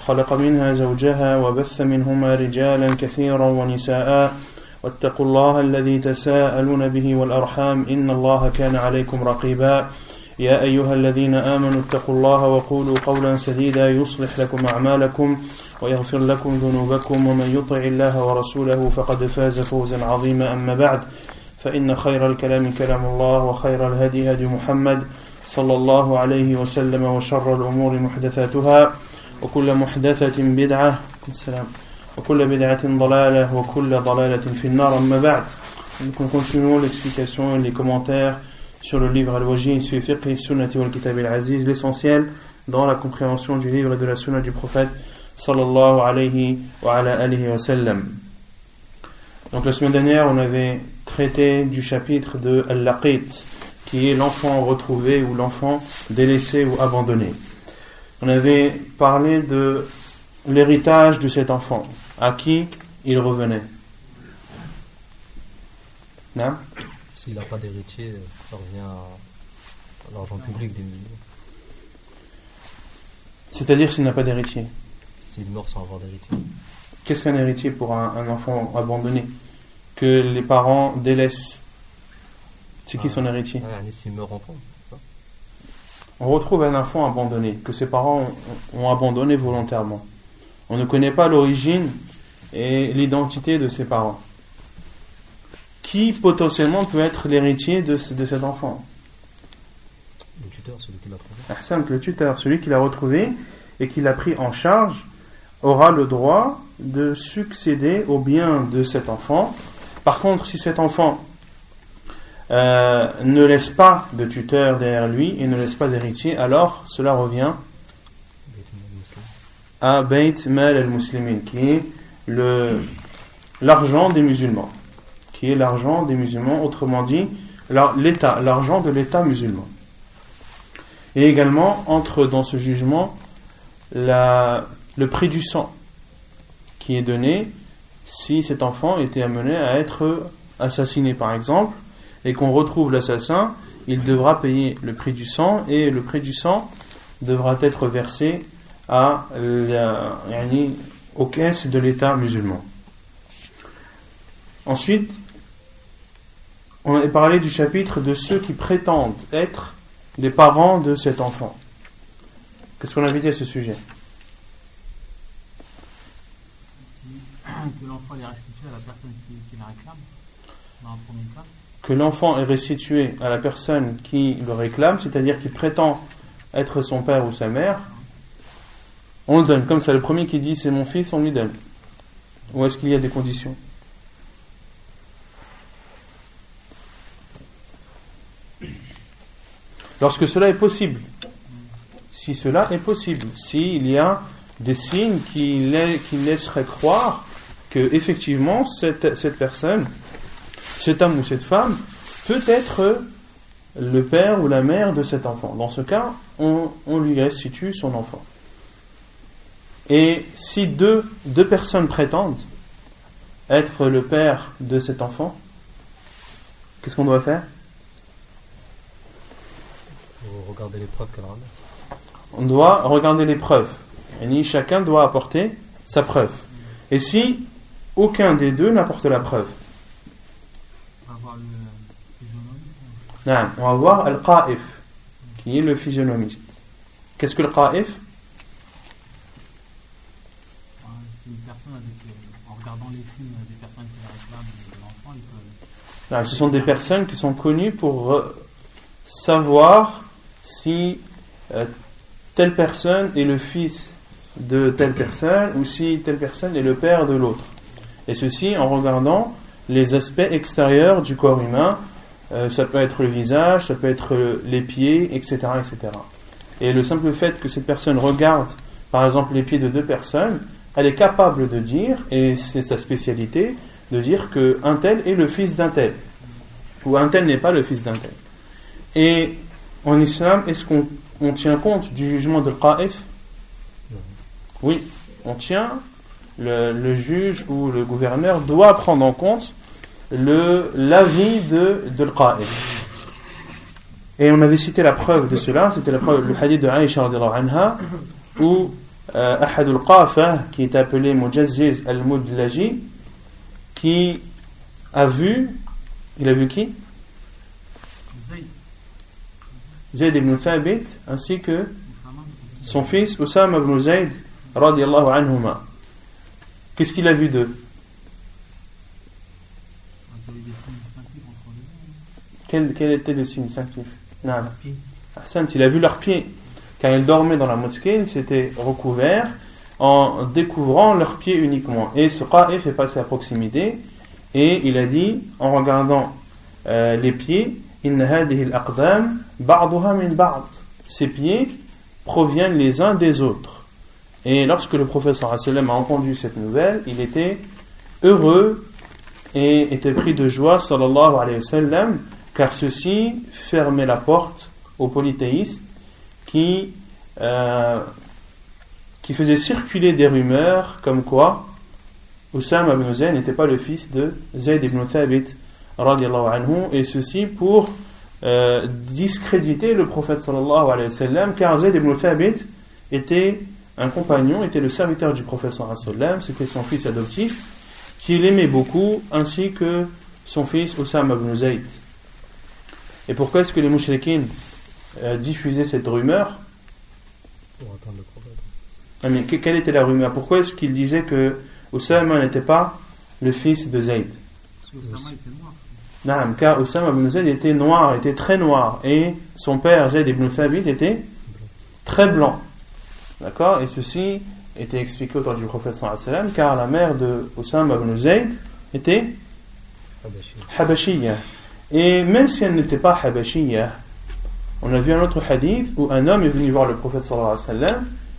وخلق منها زوجها وبث منهما رجالا كثيرا ونساء. واتقوا الله الذي تساءلون به والأرحام. إن الله كان عليكم رقيبا. يا أيها الذين آمنوا اتقوا الله وقولوا قولا سديدا يصلح لكم أعمالكم ويغفر لكم ذنوبكم. ومن يطع الله ورسوله فقد فاز فوزا عظيما. أما بعد فإن خير الكلام كلام الله وخير الهدي هدي محمد صلى الله عليه وسلم وشر الأمور محدثاتها. وكل محدثة بدعة السلام وكل بدعة ضلالة وكل ضلالة في النار أما بعد Donc nous continuons l'explication et les commentaires sur le livre Al-Wajid fi fiqh sunnati wal kitab al-aziz l'essentiel dans la compréhension du livre et de la sunna du prophète sallallahu alayhi wa ala alihi wa sallam. Donc la semaine dernière, on avait traité du chapitre de Al-Laqit, qui est l'enfant retrouvé ou l'enfant délaissé ou abandonné. On avait parlé de l'héritage de cet enfant, à qui il revenait. Non? S'il n'a pas d'héritier, ça revient à l'argent public des musulmans. C'est-à-dire s'il n'a pas d'héritier? S'il meurt sans avoir d'héritier. Qu'est-ce qu'un héritier pour un, un enfant abandonné Que les parents délaissent? C'est qui son héritier? s'il meurt enfant, ça? On retrouve un enfant abandonné, que ses parents ont, abandonné volontairement. On ne connaît pas l'origine et l'identité de ses parents. Qui potentiellement peut être l'héritier de, de cet enfant? Le tuteur, celui qui l'a trouvé. Ahsan, le tuteur, celui qui l'a retrouvé et qui l'a pris en charge, aura le droit de succéder au bien de cet enfant. Par contre, si cet enfant euh, ne laisse pas de tuteur derrière lui et ne laisse pas d'héritier, alors cela revient à Beit Mal al-Muslimin, qui est l'argent des musulmans. Qui est l'argent des musulmans, autrement dit, l'État, l'argent de l'État musulman. Et également entre dans ce jugement le prix du sang qui est donné si cet enfant était amené à être assassiné par exemple et qu'on retrouve l'assassin, il devra payer le prix du sang et le prix du sang devra être versé à la, yani, aux caisses de l'État musulman. Ensuite, on a parlé du chapitre de ceux qui prétendent être les parents de cet enfant. Qu'est-ce qu'on avait dit à ce sujet? Que l'enfant est restitué à la personne qui, qui la réclame, dans un premier cas. L'enfant est restitué à la personne qui le réclame, c'est-à-dire qui prétend être son père ou sa mère, on le donne. Comme ça, le premier qui dit c'est mon fils, on lui donne. Ou est-ce qu'il y a des conditions? Lorsque cela est possible. Si cela est possible. S'il y a des signes qui laisseraient croire que effectivement cette, cette personne, cet homme ou cette femme, peut être le père ou la mère de cet enfant. Dans ce cas, on, on lui restitue son enfant. Et si deux, deux personnes prétendent être le père de cet enfant, qu'est-ce qu'on doit faire? Faut regarder les preuves qu'elle ramène. On doit regarder les preuves. Yani, chacun doit apporter sa preuve. Et si aucun des deux n'apporte la preuve, On va voir le physionomie. Naam, on va voir Al-Qa'if, qui est le physionomiste. Qu'est-ce que le Qa'if Ce sont des personnes qui sont connues pour euh, savoir si euh, telle personne est le fils de telle personne ou si telle personne est le père de l'autre. Et ceci en regardant les aspects extérieurs du corps humain. Euh, ça peut être le visage, ça peut être euh, les pieds, etc., etc. Et le simple fait que cette personne regarde, par exemple, les pieds de deux personnes, elle est capable de dire, et c'est sa spécialité, de dire que un tel est le fils d'un tel, ou un tel n'est pas le fils d'un tel. Et en islam, est-ce qu'on on tient compte du jugement de l'qa'if Oui, on tient, le, juge ou le gouverneur doit prendre en compte l'avis de, de l'qa'if. Et on avait cité la preuve de cela, c'était la preuve, le hadith de radiallahu anha, où euh, Ahad al-Qafa, qui est appelé Mujazziz al-Mudlaji, qui a vu, il a vu qui? Zayd, ibn Thabit, ainsi que son fils Oussama ibn Zayd, radiallahu anhuma. Qu'est-ce qu'il a vu d'eux il y avait des signes distinctifs entre les deux. Quel, quel était le signe distinctif Non. Hassan, il a vu leurs pieds. Quand ils dormaient dans la mosquée, ils s'étaient recouverts en découvrant leurs pieds uniquement. Et ce qa'if est passé à proximité et il a dit, en regardant euh, les pieds. Ces pieds proviennent les uns des autres. Et lorsque le sallam a entendu cette nouvelle, il était heureux et était pris de joie sallallahu alayhi wa sallam car ceci fermait la porte aux polythéistes qui, euh, qui faisaient circuler des rumeurs comme quoi Oussama ibn Zayd n'était pas le fils de Zayd ibn Thabit anhu et ceci pour euh, discréditer le prophète sallallahu car Zayd ibn Thabit était un compagnon, était le serviteur du prophète sallallahu c'était son fils adoptif qu'il aimait beaucoup ainsi que son fils Oussama ibn Zayd. Et pourquoi est-ce que les mouchriquines euh, diffusaient cette rumeur Pour attendre le prophète. Ah, mais que- Quelle était la rumeur? Pourquoi est-ce qu'ils disaient que Oussama n'était pas le fils de Zayd? Parce que Oussama était noir. Naam, car Oussama ibn Zayd était noir, était très noir, et son père Zayd ibn Thabit était très blanc. D'accord? Et ceci était expliqué autour du prophète sallallahu alayhi wa sallam, car la mère de Oussama ibn Zayd était Habashi. Habashiyya. Et même si elle n'était pas Habashiyya, on a vu un autre hadith où un homme est venu voir le prophète sallallahu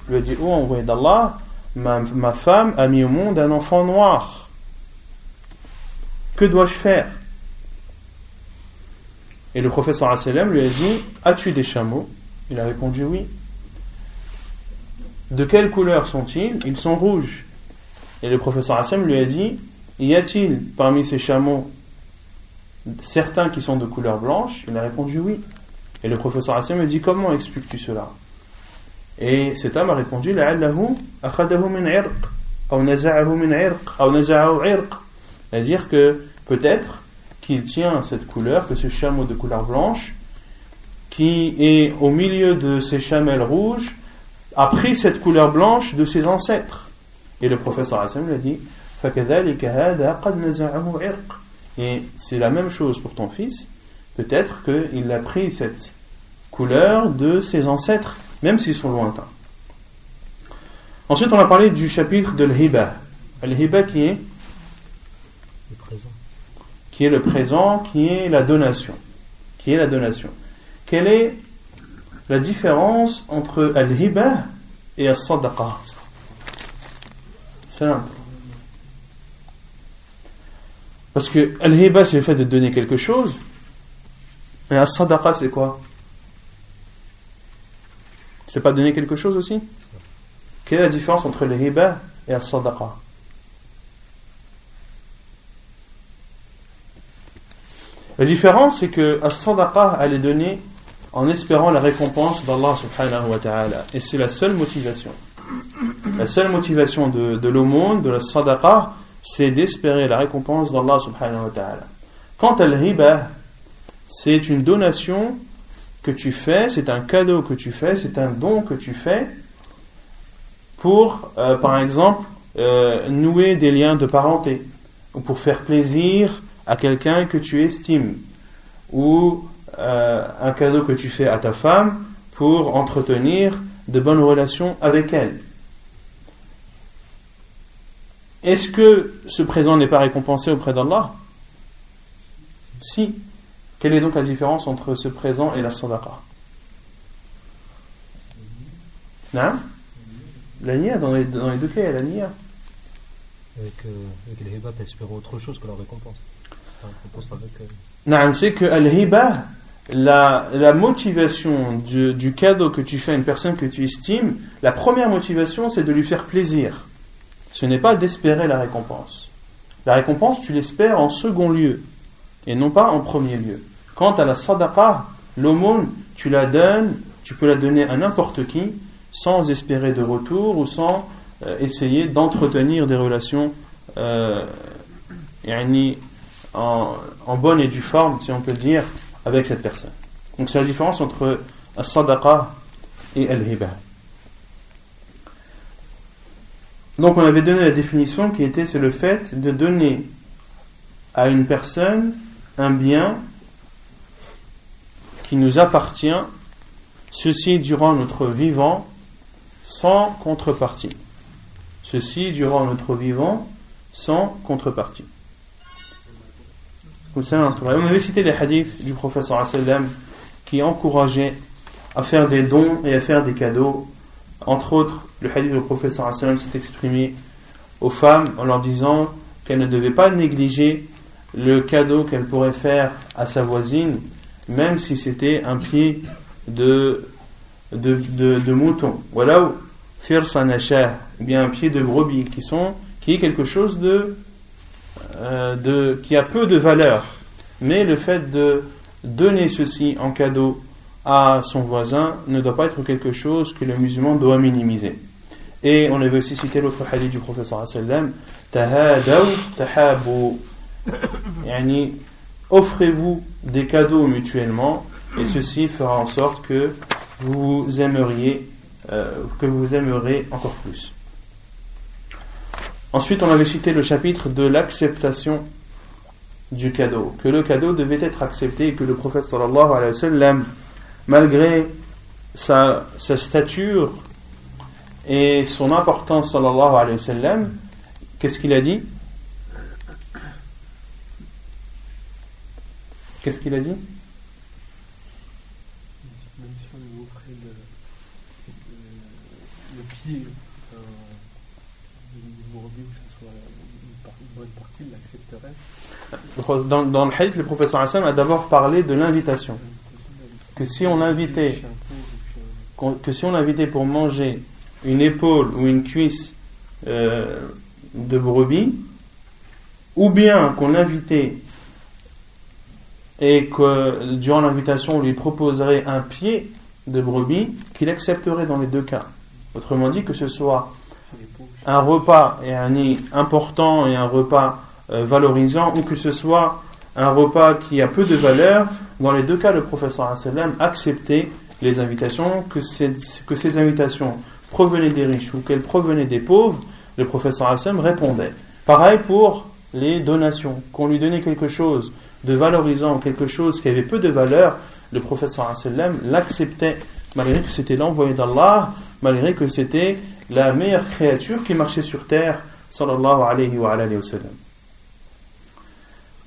lui a dit Oh, envoyé d'Allah, ma, ma femme a mis au monde un enfant noir. Que dois-je faire? Et le prophète sallallahu lui a dit As-tu des chameaux? Il a répondu Oui. De quelle couleur sont-ils? Ils sont rouges. Et le prophète sallallahu lui a dit Y a-t-il parmi ces chameaux certains qui sont de couleur blanche Il a répondu oui. Et le professeur Hassan me dit Comment expliques-tu cela? Et cet homme a répondu C'est-à-dire que peut-être qu'il tient cette couleur, que ce chameau de couleur blanche, qui est au milieu de ses chamelles rouges, a pris cette couleur blanche de ses ancêtres. Et le professeur Hassan lui a dit et c'est la même chose pour ton fils. Peut-être qu'il a pris cette couleur de ses ancêtres, même s'ils sont lointains. Ensuite, on a parlé du chapitre de l'hiba. L'hiba qui est le présent. Qui est le présent, qui est la donation. Quelle est la différence entre al-hiba et al-sadaqa C'est. Parce que al-hiba, c'est le fait de donner quelque chose. Et al-sadaqa, c'est quoi? C'est pas donner quelque chose aussi? Quelle est la différence entre le hiba et al-sadaqa La différence, c'est que al-sadaqa, elle est donnée en espérant la récompense d'Allah subhanahu wa ta'ala. Et c'est la seule motivation. La seule motivation de, de l'aumône, de la sadaqa, c'est d'espérer la récompense d'Allah subhanahu wa ta'ala. Quant à l'hiba, c'est une donation que tu fais, c'est un cadeau que tu fais, c'est un don que tu fais pour, euh, par exemple, euh, nouer des liens de parenté, ou pour faire plaisir à quelqu'un que tu estimes, ou euh, un cadeau que tu fais à ta femme pour entretenir de bonnes relations avec elle. Est-ce que ce présent n'est pas récompensé auprès d'Allah? Si. Quelle est donc la différence entre ce présent et la sadaqa? Non La nia, dans les, dans les deux cas, la nia. Avec, euh, avec le hiba, t'espères autre chose que la récompense. La récompense avec. euh, Non, c'est que al-hiba, la, la motivation du, du cadeau que tu fais à une personne que tu estimes, la première motivation, c'est de lui faire plaisir. Ce n'est pas d'espérer la récompense. La récompense, tu l'espères en second lieu, et non pas en premier lieu. Quant à la sadaqa, l'aumône, tu la donnes, tu peux la donner à n'importe qui, sans espérer de retour ou sans euh, essayer d'entretenir des relations euh, en, bonne et due forme, si on peut dire, avec cette personne. Donc c'est la différence entre as-sadaqa et al-hiba. Donc on avait donné la définition qui était c'est le fait de donner à une personne un bien qui nous appartient, ceci durant notre vivant, sans contrepartie. Ceci durant notre vivant, sans contrepartie. On avait cité les hadiths du professeur qui encourageait à faire des dons et à faire des cadeaux. Entre autres, le hadith du professeur s'est exprimé aux femmes en leur disant qu'elles ne devaient pas négliger le cadeau qu'elles pourraient faire à sa voisine, même si c'était un pied de, de, de, de mouton. Voilà où bien un pied de brebis, qui, sont, qui est quelque chose de, euh, de, qui a peu de valeur. Mais le fait de donner ceci en cadeau à son voisin ne doit pas être quelque chose que le musulman doit minimiser. Et on avait aussi cité l'autre hadith du professeur sallam Tahadaw tahabu. Yani, offrez-vous des cadeaux mutuellement et ceci fera en sorte que vous aimeriez euh, que vous aimerez encore plus. Ensuite, on avait cité le chapitre de l'acceptation du cadeau, que le cadeau devait être accepté et que le prophète sallallahu alayhi wa sallam, malgré sa, sa stature et son importance sallallahu alayhi wa sallam, qu'est-ce qu'il a dit? Qu'est-ce qu'il a dit? Même si on lui offrait le, le, le pied euh, d'une brebis, que ce soit une, par- une bonne partie, il l'accepterait. dans, dans le hadith, le professeur Hassan a d'abord parlé de l'invitation. Que si on invitait invitait pour manger une épaule ou une cuisse euh, de brebis, ou bien qu'on l'invitait et que durant l'invitation on lui proposerait un pied de brebis, qu'il accepterait dans les deux cas. Autrement dit, que ce soit un repas et un nid important et un repas euh, valorisant, ou que ce soit un repas qui a peu de valeur, dans les deux cas, le professeur sallam acceptait les invitations, que ces, invitations provenaient des riches ou qu'elles provenaient des pauvres, le professeur sallam répondait. Pareil pour les donations, qu'on lui donnait quelque chose de valorisant, quelque chose qui avait peu de valeur, le professeur sallam l'acceptait, malgré que c'était l'envoyé d'Allah, malgré que c'était la meilleure créature qui marchait sur terre, sallallahu alayhi wa alayhi wa sallam.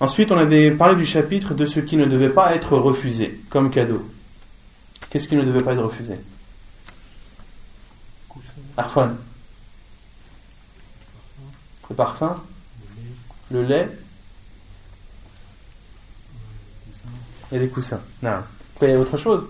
Ensuite, on avait parlé du chapitre de ce qui ne devait pas être refusé comme cadeau. Qu'est-ce qui ne devait pas être refusé? Arfan. Le parfum, le lait et les coussins. Non. Après, il y a autre chose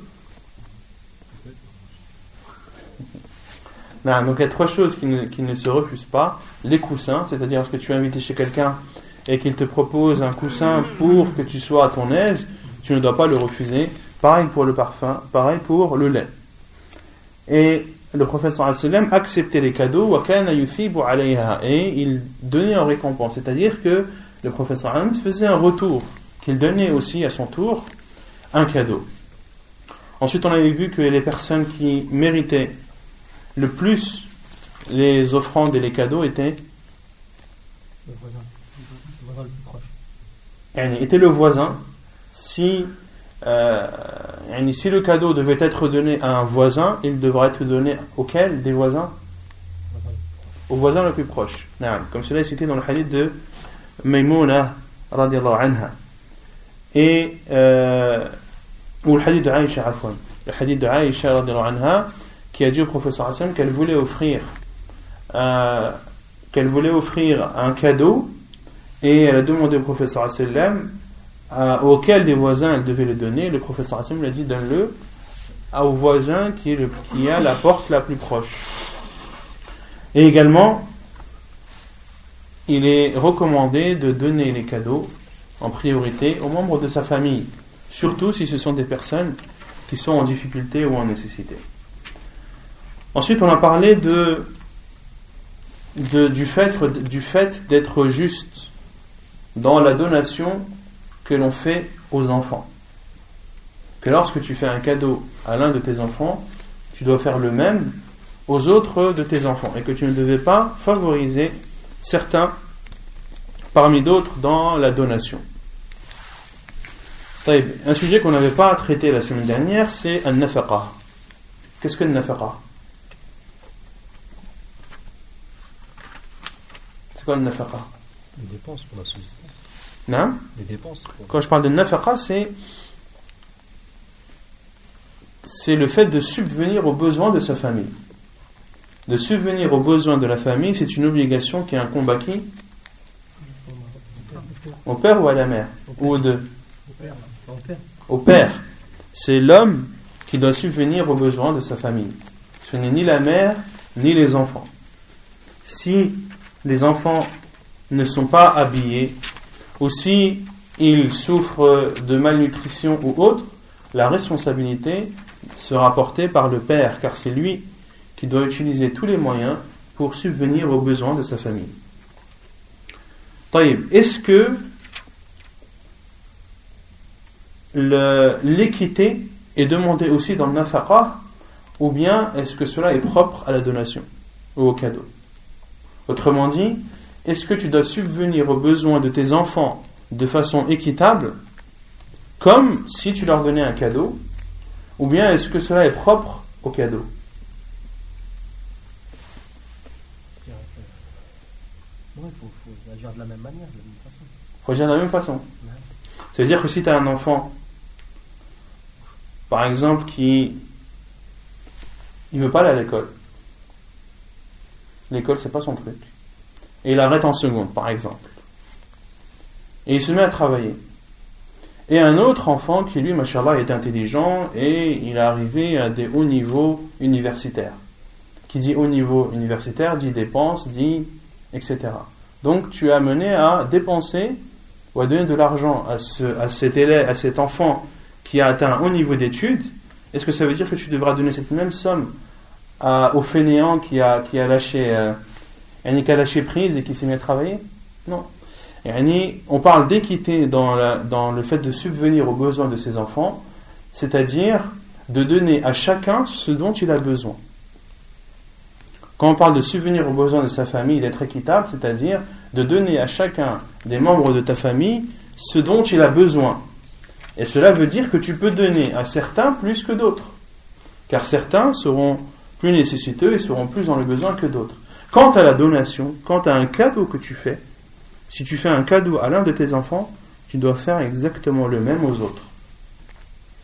Non, donc il y a trois choses qui ne, se refusent pas. Les coussins, c'est-à-dire lorsque tu es invité chez quelqu'un et qu'il te propose un coussin pour que tu sois à ton aise, tu ne dois pas le refuser. Pareil pour le parfum, pareil pour le lait. Et le prophète sallam acceptait les cadeaux et il donnait en récompense. C'est-à-dire que le prophète sallam faisait un retour, qu'il donnait aussi à son tour un cadeau. Ensuite, on avait vu que les personnes qui méritaient le plus les offrandes et les cadeaux étaient, Le voisin. Le voisin le plus proche. yani, était le voisin. Si, euh, si le cadeau devait être donné à un voisin, il devrait être donné auquel? Des voisins? Au voisin le plus proche. Comme cela est cité dans le hadith de Maimouna radiallahu anha. Et, euh, ou le hadith de Aïcha, afwan. Le hadith de Aïcha radiallahu anha, qui a dit au professeur Hassan qu'elle voulait offrir euh, qu'elle voulait offrir un cadeau et elle a demandé au professeur sallam euh, auquel des voisins elle devait le donner. Le professeur sallam lui a dit donne-le au voisin qui, est le, qui a la porte la plus proche. Et également, il est recommandé de donner les cadeaux en priorité aux membres de sa famille, surtout si ce sont des personnes qui sont en difficulté ou en nécessité. Ensuite, on a parlé de, du fait, du fait d'être juste dans la donation que l'on fait aux enfants. Que lorsque tu fais un cadeau à l'un de tes enfants, tu dois faire le même aux autres de tes enfants et que tu ne devais pas favoriser certains parmi d'autres dans la donation. Un sujet qu'on n'avait pas traité la semaine dernière, c'est un nafaqa. Qu'est-ce que le nafaqa C'est quoi le nafaqa Les dépenses pour la subsistance. Non? Les dépenses. Quand je parle de nafaqa, c'est c'est le fait de subvenir aux besoins de sa famille. De subvenir aux besoins de la famille, c'est une obligation qui est un combat qui? Au père ou à la mère? Ou aux deux? Au père. C'est l'homme qui doit subvenir aux besoins de sa famille. Ce n'est ni la mère, ni les enfants. Si les enfants ne sont pas habillés, ou si ils souffrent de malnutrition ou autre, la responsabilité sera portée par le père, car c'est lui qui doit utiliser tous les moyens pour subvenir aux besoins de sa famille. Est-ce que l'équité est demandée aussi dans le nafaqa ou bien est-ce que cela est propre à la donation ou au cadeau? Autrement dit, est-ce que tu dois subvenir aux besoins de tes enfants de façon équitable comme si tu leur donnais un cadeau ou bien est-ce que cela est propre au cadeau? Il faut, agir de la même manière, de la même façon. Il faut agir de la même façon. C'est-à-dire que si tu as un enfant, par exemple, qui ne veut pas aller à l'école, l'école c'est pas son truc, et il arrête en seconde, par exemple, et il se met à travailler. Et un autre enfant qui, lui, machallah, est intelligent et il est arrivé à des hauts niveaux universitaires. Qui dit haut niveau universitaire dit dépenses, dit etc. Donc tu es amené à dépenser ou à donner de l'argent à, ce, à, cet élève, à cet enfant qui a atteint un haut niveau d'études. Est-ce que ça veut dire que tu devras donner cette même somme au fainéant qui a, qui a lâché, euh, qui a lâché prise et qui s'est mis à travailler Non on parle d'équité dans, dans le fait de subvenir aux besoins de ses enfants, c'est-à-dire de donner à chacun ce dont il a besoin. Quand on parle de subvenir aux besoins de sa famille, d'être équitable, c'est-à-dire de donner à chacun des membres de ta famille ce dont il a besoin. Et cela veut dire que tu peux donner à certains plus que d'autres. Car certains seront plus nécessiteux et seront plus dans le besoin que d'autres. Quant à la donation, quant à un cadeau que tu fais, si tu fais un cadeau à l'un de tes enfants, tu dois faire exactement le même aux autres.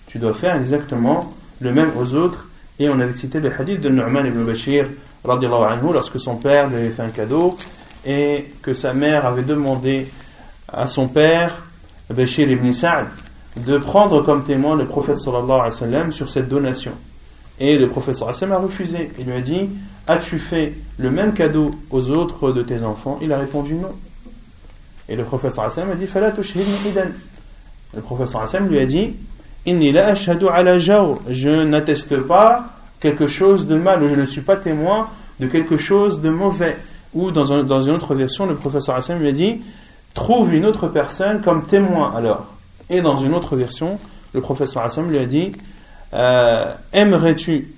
Tu dois faire exactement le même aux autres. Et on avait cité le hadith de Nu'man ibn Bashir, anhu, lorsque son père lui avait fait un cadeau et que sa mère avait demandé à son père, Bashir ibn Sa'd, de prendre comme témoin le prophète sallallahu sur cette donation. Et le wa sallam a refusé. Il lui a dit As-tu fait le même cadeau aux autres de tes enfants? Il a répondu non. Et le professeur Hassan a dit Le professeur Hassan lui a dit Je n'atteste pas quelque chose de mal, ou je ne suis pas témoin de quelque chose de mauvais. Ou dans une autre version, le professeur Hassan lui a dit Trouve une autre personne comme témoin alors. Et dans une autre version, le professeur Hassan lui a dit euh, Aimerais-tu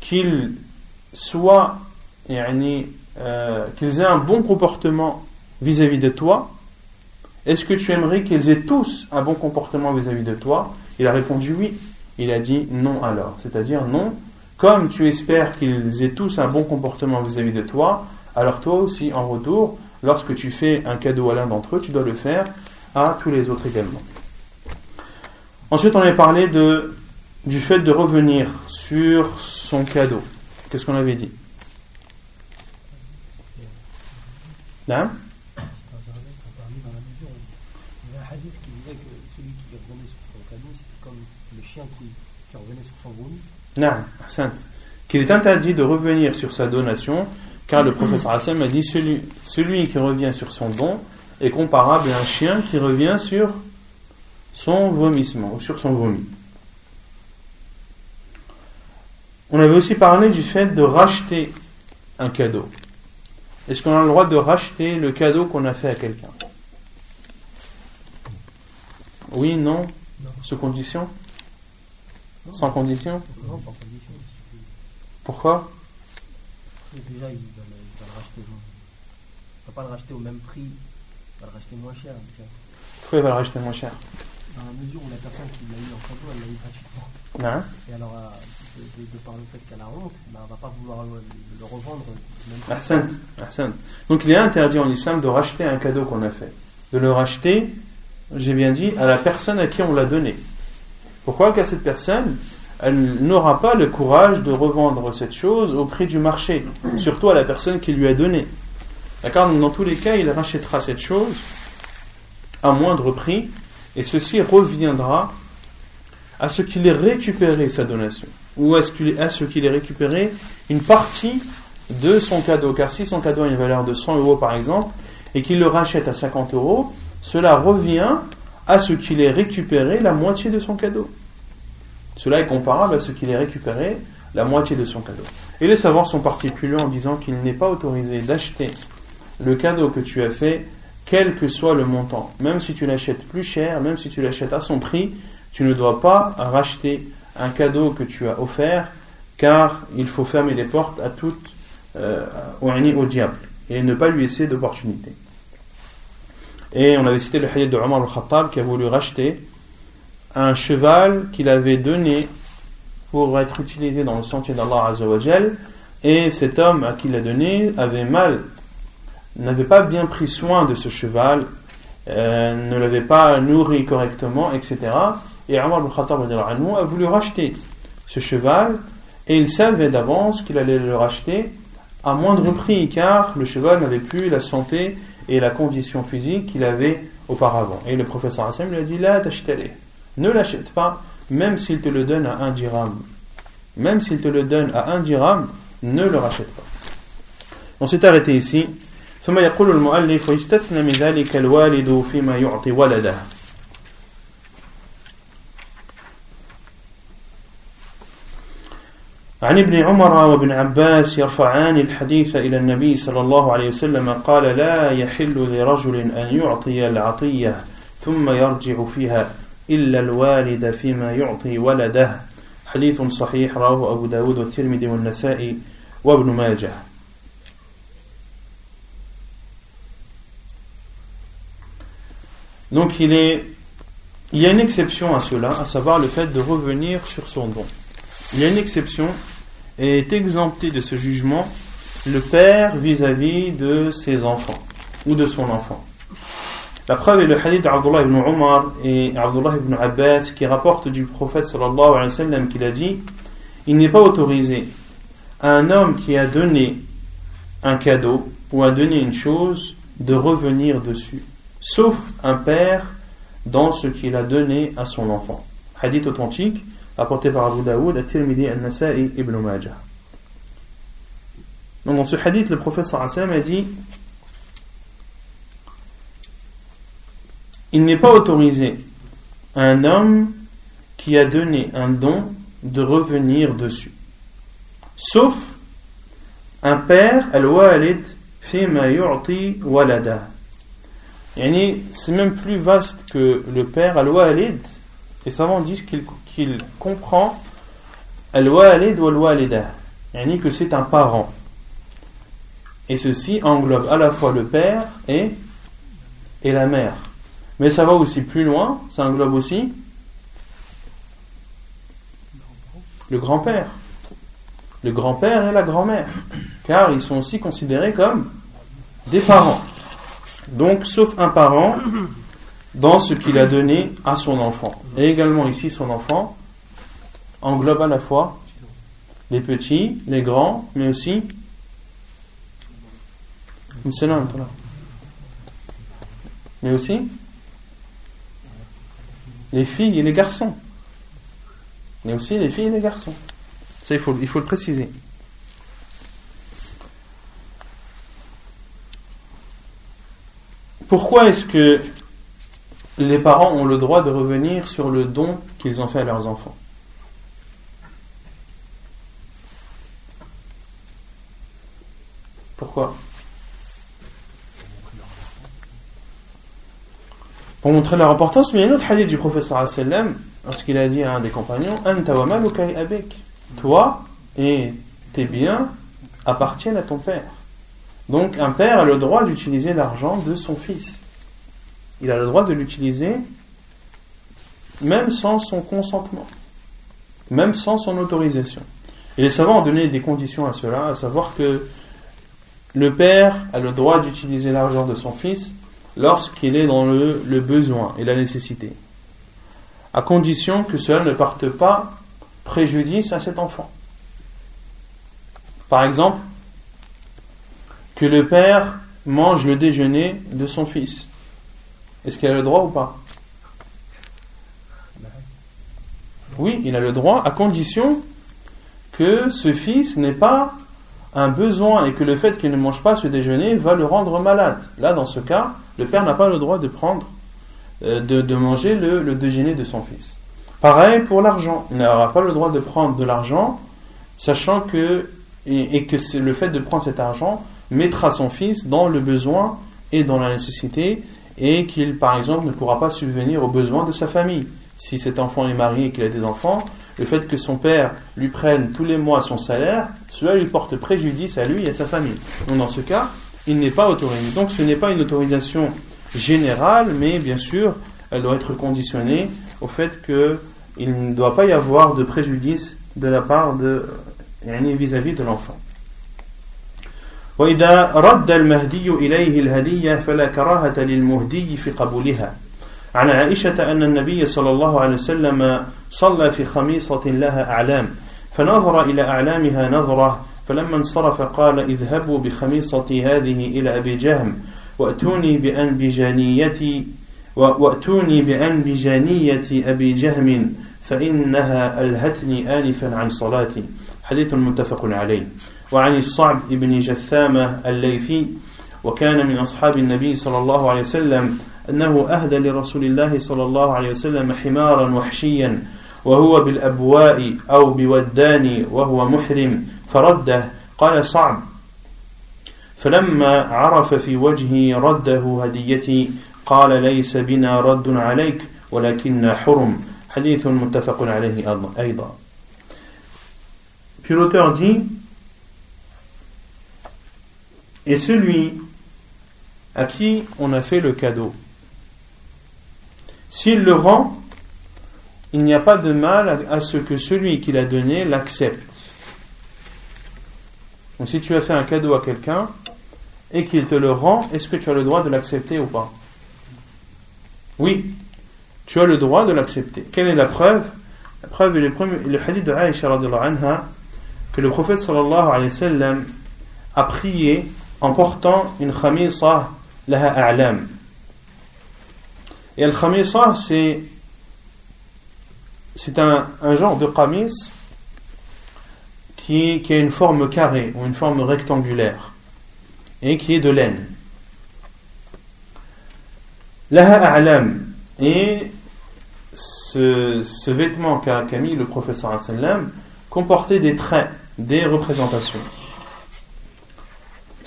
qu'ils soient, euh, qu'ils aient un bon comportement vis-à-vis de toi? Est-ce que tu aimerais qu'ils aient tous un bon comportement vis-à-vis de toi? Il a répondu oui. Il a dit non alors. C'est-à-dire non, comme tu espères qu'ils aient tous un bon comportement vis-à-vis de toi, alors toi aussi, en retour, lorsque tu fais un cadeau à l'un d'entre eux, tu dois le faire à tous les autres également. Ensuite, on avait parlé de, du fait de revenir sur son cadeau. Qu'est-ce qu'on avait dit vomi. Non, sainte. Qu'il est interdit de revenir sur sa donation, car le professeur Hassan a dit celui, celui qui revient sur son don est comparable à un chien qui revient sur son vomissement ou sur son vomi. On avait aussi parlé du fait de racheter un cadeau. Est-ce qu'on a le droit de racheter le cadeau qu'on a fait à quelqu'un? Oui, non? Non. Sous condition? Non. Sans condition? Non, pas condition. Pourquoi? Déjà, il va, le, il va le racheter. Il va pas le racheter au même prix, il va le racheter moins cher. déjà. Pourquoi il va le racheter moins cher? Dans la mesure où la personne qui l'a eu en cadeau, elle l'a eu gratuitement. Non Et alors, euh, de, de- par le fait qu'elle a honte, ben, elle va pas vouloir le, revendre. Ahsan, ahsan. Donc il est interdit en islam de racheter un cadeau qu'on a fait. De le racheter, j'ai bien dit, à la personne à qui on l'a donné. Pourquoi Car cette personne, elle n'aura pas le courage de revendre cette chose au prix du marché, surtout à la personne qui lui a donné. D'accord? Donc dans tous les cas, il rachètera cette chose à moindre prix, et ceci reviendra à ce qu'il ait récupéré sa donation, ou à ce qu'il ait récupéré une partie de son cadeau. Car si son cadeau a une valeur de 100 euros par exemple, et qu'il le rachète à 50 euros, cela revient à ce qu'il ait récupéré la moitié de son cadeau. Cela est comparable à ce qu'il ait récupéré la moitié de son cadeau. Et les savants sont loin en disant qu'il n'est pas autorisé d'acheter le cadeau que tu as fait, quel que soit le montant. Même si tu l'achètes plus cher, même si tu l'achètes à son prix, tu ne dois pas racheter un cadeau que tu as offert, car il faut fermer les portes à tout euh, au, au diable et ne pas lui laisser d'opportunité. Et on avait cité le hadith de Omar al-Khattab qui a voulu racheter un cheval qu'il avait donné pour être utilisé dans le sentier d'Allah Azzawajal et cet homme à qui il l'a donné avait mal, n'avait pas bien pris soin de ce cheval, euh, ne l'avait pas nourri correctement, etc. Et Omar al-Khattab a voulu racheter ce cheval et il savait d'avance qu'il allait le racheter à moindre prix car le cheval n'avait plus la santé et la condition physique qu'il avait auparavant. Et le professeur Hassan lui a dit La t'achète ne l'achète pas, même s'il te le donne à un dirham. Même s'il te le donne à un dirham, ne le rachète pas. On s'est arrêté ici. ثم يقول المؤلف ويستثنى من ذلك الوالد فيما يعطي ولده عن ابن عمر وابن عباس يرفعان الحديث إلى النبي صلى الله عليه وسلم قال لا يحل لرجل أن يعطي العطية ثم يرجع فيها إلا الوالد فيما يعطي ولده حديث صحيح رواه أبو داود والترمذي والنسائي وابن ماجه Donc il, est, il y a une exception à cela, à savoir le fait de revenir sur son don. Il y a une exception est exempté de ce jugement le père vis-à-vis de ses enfants ou de son enfant. La preuve est le hadith d'Abdullah ibn Omar et Abdullah ibn Abbas qui rapporte du prophète sallallahu alayhi wa sallam qu'il a dit Il n'est pas autorisé à un homme qui a donné un cadeau ou a donné une chose de revenir dessus, sauf un père dans ce qu'il a donné à son enfant. Hadith authentique apporté par Abu Daoud, At-Tirmidhi, An-Nasa'i, Ibn Majah. Donc dans ce hadith, le professeur Hassan a dit Il n'est pas autorisé à un homme qui a donné un don de revenir dessus. Sauf un père, al-walid, fi ma yu'ti walada. C'est même plus vaste que le père, al-walid. Les savants disent qu'il qu'il comprend al-walid ou al-walida. Yani que c'est un parent. Et ceci englobe à la fois le père et, et la mère. Mais ça va aussi plus loin, ça englobe aussi le grand-père. Le grand-père et la grand-mère. Car ils sont aussi considérés comme des parents. Donc, sauf un parent, dans ce qu'il a donné à son enfant. Et également ici, son enfant englobe à la fois les petits, les grands, mais aussi Mais aussi les filles et les garçons. Mais aussi les filles et les garçons. Ça, il faut, il faut le préciser. Pourquoi est-ce que les parents ont le droit de revenir sur le don qu'ils ont fait à leurs enfants Pourquoi? Pour montrer leur importance, mais il y a un autre hadith du professeur sallam lorsqu'il a dit à un des compagnons Toi et tes biens appartiennent à ton père. Donc un père a le droit d'utiliser l'argent de son fils. Il a le droit de l'utiliser même sans son consentement, même sans son autorisation. Et les savants ont donné des conditions à cela, à savoir que le père a le droit d'utiliser l'argent de son fils lorsqu'il est dans le, besoin et la nécessité, à condition que cela ne parte pas préjudice à cet enfant. Par exemple, que le père mange le déjeuner de son fils. Est-ce qu'il a le droit ou pas? Oui, il a le droit à condition que ce fils n'ait pas un besoin et que le fait qu'il ne mange pas ce déjeuner va le rendre malade. Là, dans ce cas, le père n'a pas le droit de prendre, euh, de, manger le, déjeuner de son fils. Pareil pour l'argent. Il n'aura pas le droit de prendre de l'argent, sachant que, et, que le fait de prendre cet argent mettra son fils dans le besoin et dans la nécessité, et qu'il, par exemple, ne pourra pas subvenir aux besoins de sa famille. Si cet enfant est marié et qu'il a des enfants, le fait que son père lui prenne tous les mois son salaire, cela lui porte préjudice à lui et à sa famille. Donc dans ce cas, il n'est pas autorisé. Donc ce n'est pas une autorisation générale, mais bien sûr, elle doit être conditionnée au fait qu'il ne doit pas y avoir de préjudice de la part de vis-à-vis -vis de l'enfant. وإذا رد المهدي إليه الهدية فلا كراهة للمهدي في قبولها. عن عائشة أن النبي صلى الله عليه وسلم صلى في خميصة لها أعلام فنظر إلى أعلامها نظرة فلما انصرف قال اذهبوا بخميصتي هذه إلى أبي جهم وأتوني بأنبجانيتي وأتوني بأنبجانية أبي جهم فإنها ألهتني آنفا عن صلاتي. حديث متفق عليه. وعن الصعب بن جثامة الليثي وكان من أصحاب النبي صلى الله عليه وسلم أنه أهدى لرسول الله صلى الله عليه وسلم حمارا وحشيا وهو بالأبواء أو بودان وهو محرم فرده قال صعب. فلما عرف في وجهي رده هديتي قال ليس بنا رد عليك ولكن حرم. حديث متفق عليه أيضا. Puis l'auteur dit Et celui à qui on a fait le cadeau, s'il le rend, il n'y a pas de mal à ce que celui qui l'a donné l'accepte. Donc si tu as fait un cadeau à quelqu'un et qu'il te le rend, est-ce que tu as le droit de l'accepter ou pas? Oui, tu as le droit de l'accepter. Quelle est la preuve? La preuve est le, hadith de Aisha anha, que le prophète a prié en portant une khamisa laha a'lam. Et le khamisa, c'est c'est un, genre de kamis qui, a une forme carrée ou une forme rectangulaire et qui est de laine. Laha a'lam. Et ce, vêtement qu'a mis le professeur comportait des traits, des représentations.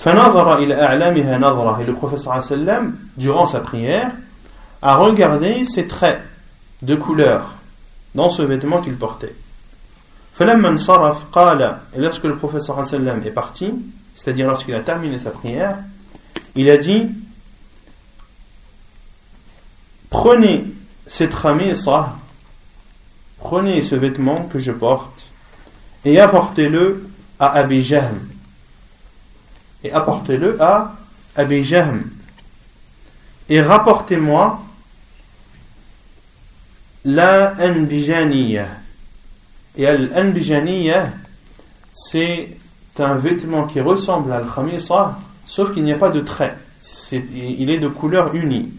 Et le professeur durant sa prière, a regardé ces traits de couleur dans ce vêtement qu'il portait. Et lorsque le professeur sallam est parti, c'est-à-dire lorsqu'il a terminé sa prière, il a dit Prenez cette ramisa, prenez ce vêtement que je porte et apportez-le à Abi et apportez-le à Abi Jahm. Et rapportez-moi la Anbijaniya. Et l'Anbijaniya, c'est un vêtement qui ressemble à al-khamisa, sauf qu'il n'y a pas de trait. il est de couleur unie.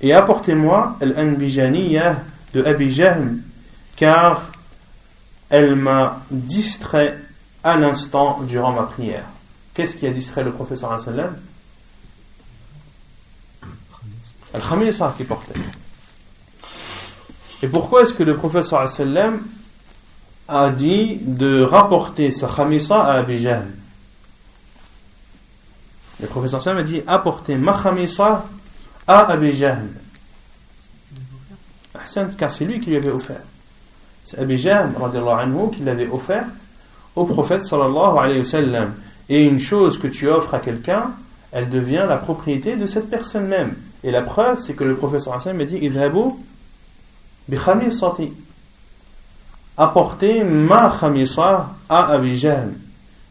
et apportez-moi l'anbijaniyah de Abi Jahl, car elle m'a distrait à l'instant durant ma prière. Qu'est-ce qui a distrait le professeur sallam? Al-Khamisa qui portait. Et pourquoi est-ce que le professeur a dit de rapporter sa khamisa à Abi Jahl? Le professeur sallam a dit apporter ma khamisa à Abi Jahl. Car c'est lui qui lui avait offert. C'est Abi anhu, qui l'avait offert au prophète sallallahu alayhi wa sallam. Et une chose que tu offres à quelqu'un, elle devient la propriété de cette personne même. Et la preuve, c'est que le professeur Hassan m'a dit Idhabu bi khamisati. Apportez ma khamisa à Abi Jahl.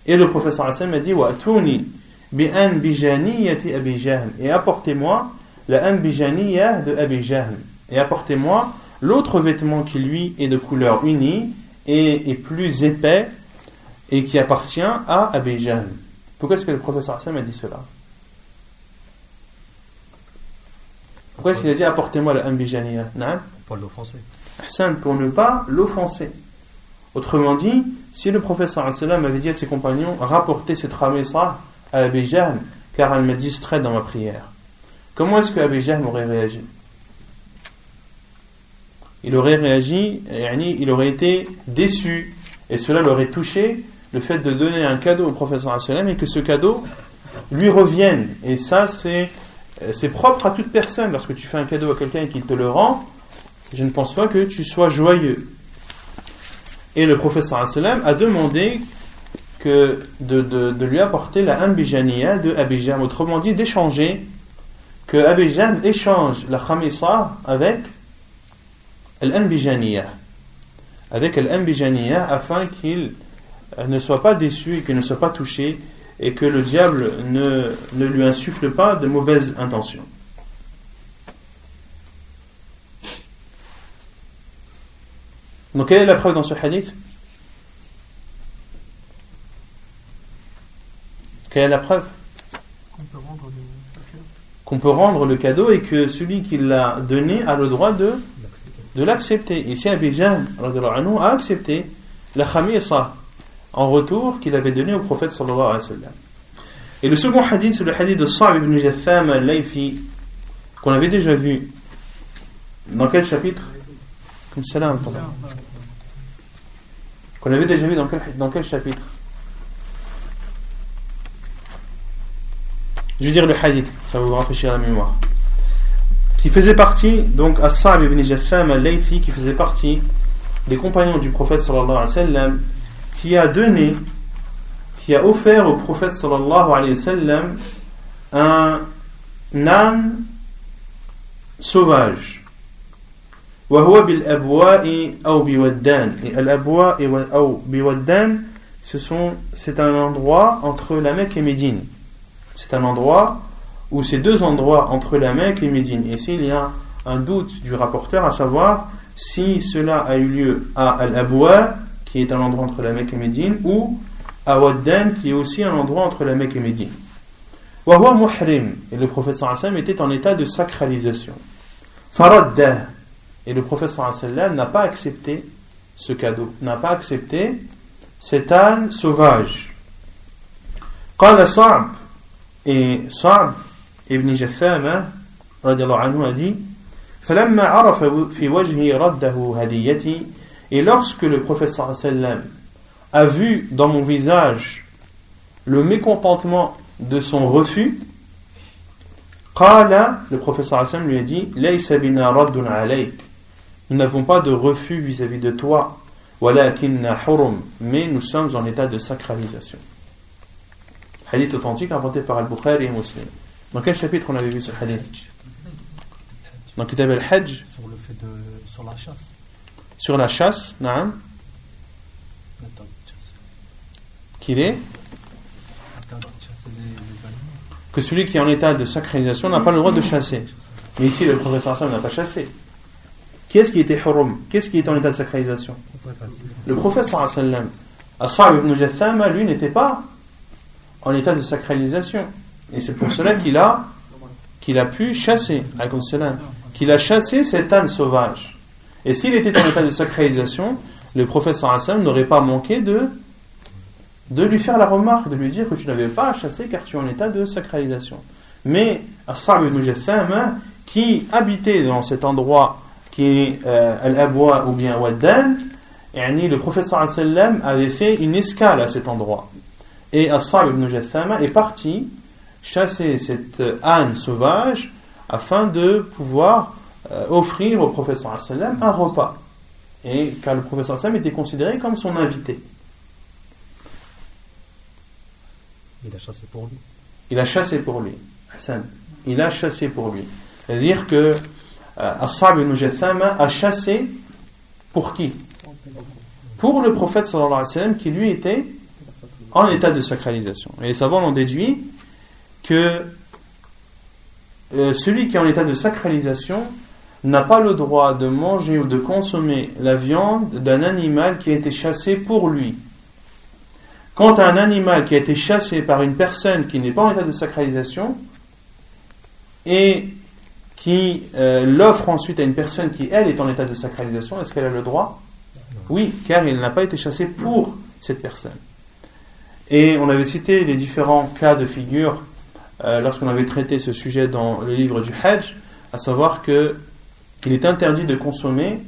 Et le professeur Hassan m'a dit Wa atuni bi anbijaniyati Abi Jahl. Et apportez-moi la anbijaniyah de Abi Jahl. Et apportez-moi l'autre vêtement qui lui est de couleur unie et est plus épais et qui appartient à Abi Jahl. Pourquoi est-ce que le professeur Hassan a dit cela? Pourquoi est-ce qu'il a dit apportez-moi le Ambijaniya Pour l'offenser. Hassan, pour ne pas l'offenser. Autrement dit, si le professeur avait dit à ses compagnons rapportez cette ramessa à Abi Jahl, car elle me distrait dans ma prière, comment est-ce que Abi Jahl aurait réagi? Il aurait réagi, il aurait été déçu, et cela l'aurait touché le fait de donner un cadeau au professeur et que ce cadeau lui revienne. Et ça, c'est, c'est propre à toute personne. Lorsque tu fais un cadeau à quelqu'un et qu'il te le rend, je ne pense pas que tu sois joyeux. Et le professeur a demandé que de, de, lui apporter la ambijaniya de Abijam, autrement dit d'échanger, que Abijam échange la khamisa avec l'ambijaniya, avec l'ambijaniya afin qu'il ne soit pas déçu et qu'il ne soit pas touché et que le diable ne, ne lui insuffle pas de mauvaises intentions. Donc quelle est la preuve dans ce hadith? Quelle est la preuve? Qu'on peut rendre le cadeau et que celui qui l'a donné a le droit de, de l'accepter. Ici, Abidjan a accepté la khamisa en retour qu'il avait donné au prophète sallallahu alayhi wa. Et le second hadith, c'est le hadith de Sa'ib ibn Jatham al-Laythi, qu'on avait déjà vu. Dans quel chapitre? Qu'on avait déjà vu dans quel, chapitre? Je vais dire le hadith, ça va vous rafraîchir la mémoire. Qui faisait partie, donc, à Sa'ib ibn Jatham al-Laythi, qui faisait partie des compagnons du prophète sallallahu alayhi wa sallam, qui a donné, qui a offert au prophète sallallahu alayhi wa sallam un âne sauvage. وهو بالأبواء أو بودان et الأبواء أو بودان ce sont c'est un endroit entre la Mecque et Médine c'est un endroit où c'est deux endroits entre la Mecque et Médine et s'il y a un doute du rapporteur à savoir si cela a eu lieu à Al-Abwa qui est un endroit entre la Mecque et Médine, ou à Waddan, qui est aussi un endroit entre la Mecque et Médine. Wahwa muhrim, et le professeur Hassan était en état de sacralisation. Faraddah, et le professeur Hassan n'a pas accepté ce cadeau, n'a pas accepté cet âne sauvage. قال صعب et صعب ابن جثامة رضي الله عنه a dit فلما عرف في وجهي رده هديتي et lorsque le professeur sallam a vu dans mon visage le mécontentement de son refus, le professeur sallam lui a dit Nous n'avons pas de refus vis-à-vis de toi, mais nous sommes en état de sacralisation. Hadith authentique inventé par Al-Bukhari et Muslim. Dans quel chapitre on avait vu ce hadith? Dans Kitab al-Hajj. Sur la chasse sur la chasse, qu'il est que celui qui est en état de sacralisation n'a pas le droit de chasser. Mais ici, le professeur n'a pas chassé. Qu'est-ce qui était haram Qu'est-ce qui est en état de sacralisation? Le professeur sallam. Asab ibn lui, n'était pas en état de sacralisation. Et c'est pour cela qu'il a, qu'il a pu chasser, qu'il a chassé cet âne sauvage. Et s'il était en état de sacralisation, le professeur Hassan n'aurait pas manqué de, de lui faire la remarque, de lui dire que tu n'avais pas à chasser car tu es en état de sacralisation. Mais Assab ibn Jassam, qui habitait dans cet endroit qui est euh, Al-Abwa ou bien Waddan, le professeur avait fait une escale à cet endroit. Et Assab ibn Jassama est parti chasser cette âne sauvage afin de pouvoir euh, offrir au professeur un repas. Et car le professeur Sam était considéré comme son invité. Il a chassé pour lui. Il a chassé pour lui. Hassan. Il a chassé pour lui. C'est-à-dire que euh, Ashab ibn Jassama a chassé pour qui? Pour le prophète sallallahu alayhi wa sallam qui lui était en état de sacralisation. Et les savants ont déduit que euh, celui qui est en état de sacralisation n'a pas le droit de manger ou de consommer la viande d'un animal qui a été chassé pour lui. Quant à un animal qui a été chassé par une personne qui n'est pas en état de sacralisation et qui euh, l'offre ensuite à une personne qui, elle, est en état de sacralisation, est-ce qu'elle a le droit? Oui, car il n'a pas été chassé pour cette personne. Et on avait cité les différents cas de figure euh, lorsqu'on avait traité ce sujet dans le livre du Hajj, à savoir que il est interdit de consommer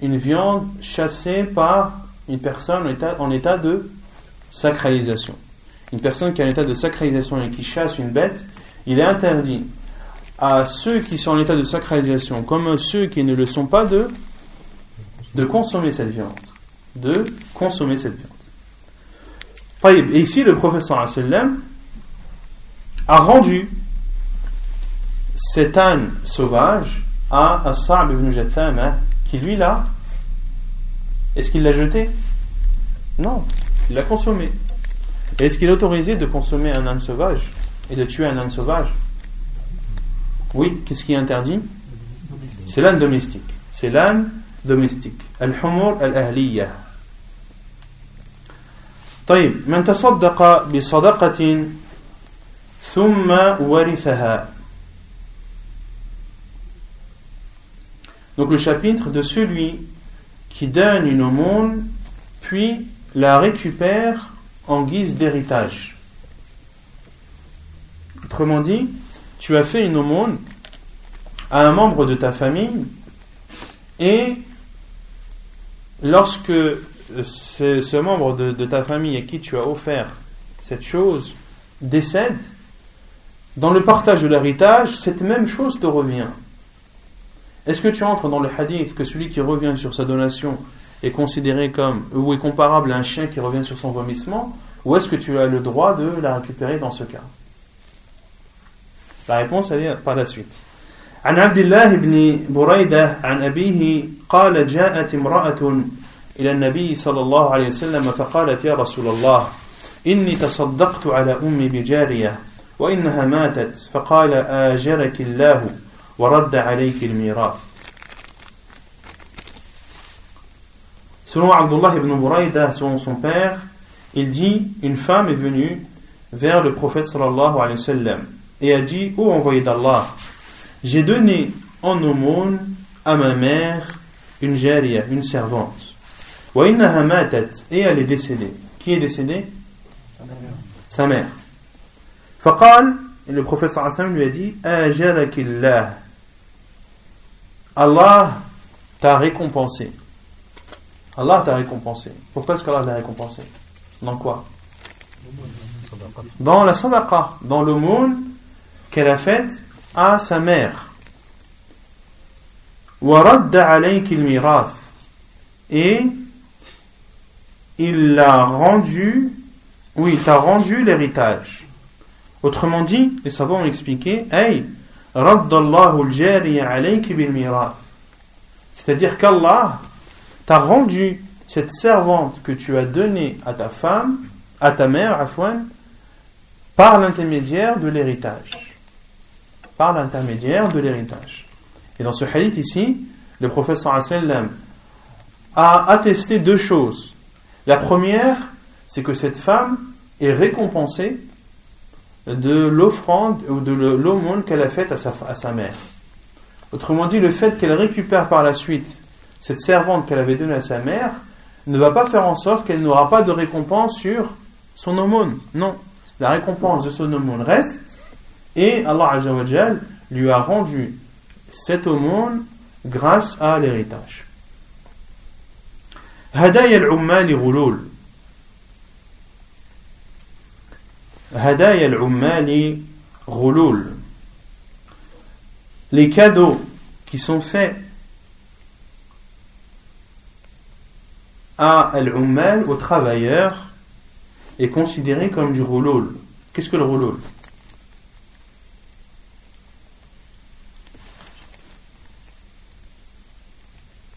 une viande chassée par une personne en état, en état de sacralisation. Une personne qui est en état de sacralisation et qui chasse une bête, il est interdit à ceux qui sont en état de sacralisation, comme à ceux qui ne le sont pas, de, de consommer cette viande. De consommer cette viande. Et ici, le professeur a rendu cet âne sauvage à Assab ibn Jathama, qui lui là, est-ce qu'il l'a jeté Non, il l'a consommé. Est-ce qu'il est autorisé de consommer un âne sauvage et de tuer un âne sauvage Oui, qu'est-ce qui est interdit C'est l'âne domestique. C'est l'âne domestique. Al-humur al-ahliya. طيب من تصدق بصدقة ثم ورثها Donc le chapitre de celui qui donne une aumône puis la récupère en guise d'héritage. Autrement dit, tu as fait une aumône à un membre de ta famille et lorsque ce, membre de, de ta famille à qui tu as offert cette chose décède, dans le partage de l'héritage, cette même chose te revient. Est-ce que tu entres dans le hadith que celui qui revient sur sa donation est considéré comme ou est comparable à un chien qui revient sur son vomissement ou est-ce que tu as le droit de la récupérer dans ce cas La réponse elle est par la suite. عن عبد الله بن بريدة عن أبيه قال جاءت امرأة إلى النبي صلى الله عليه وسلم فقالت يا رسول الله إني تصدقت على أمي بجارية وإنها ماتت فقال آجرك الله ورد عليك الميراث Selon Abdullah ibn Buraïda, selon son père, il dit Une femme est venue vers le prophète sallallahu alayhi wa sallam et a dit Ô envoyé d'Allah, j'ai donné en aumône à ma mère une jariya, une servante. Et elle est décédée. Qui est décédée Sa mère. Faqal, et le prophète sallallahu alayhi wa sallam lui a dit Ajarakillah. Allah t'a récompensé. Allah t'a récompensé. Pourquoi est-ce qu'Allah t'a récompensé Dans quoi? Dans la sadaqa, dans le monde qu'elle a fait à sa mère. Et il l'a rendu, oui, il t'a rendu l'héritage. Autrement dit, les savants ont expliqué, hey, c'est-à-dire qu'Allah t'a rendu cette servante que tu as donnée à ta femme, à ta mère, Afwan, par l'intermédiaire de l'héritage. Par l'intermédiaire de l'héritage. Et dans ce hadith ici, le professeur a attesté deux choses. La première, c'est que cette femme est récompensée de l'offrande ou de l'aumône qu'elle a faite à sa, à sa mère. Autrement dit, le fait qu'elle récupère par la suite cette servante qu'elle avait donnée à sa mère ne va pas faire en sorte qu'elle n'aura pas de récompense sur son aumône. Non, la récompense de son aumône reste et Allah Azzawajal lui a rendu cette aumône grâce à l'héritage. هدايا العمال غلول هدايا العمال غلول les cadeaux qui sont faits à al-ummal, aux travailleurs, est considéré comme du rouloul. Qu'est-ce que le rouloul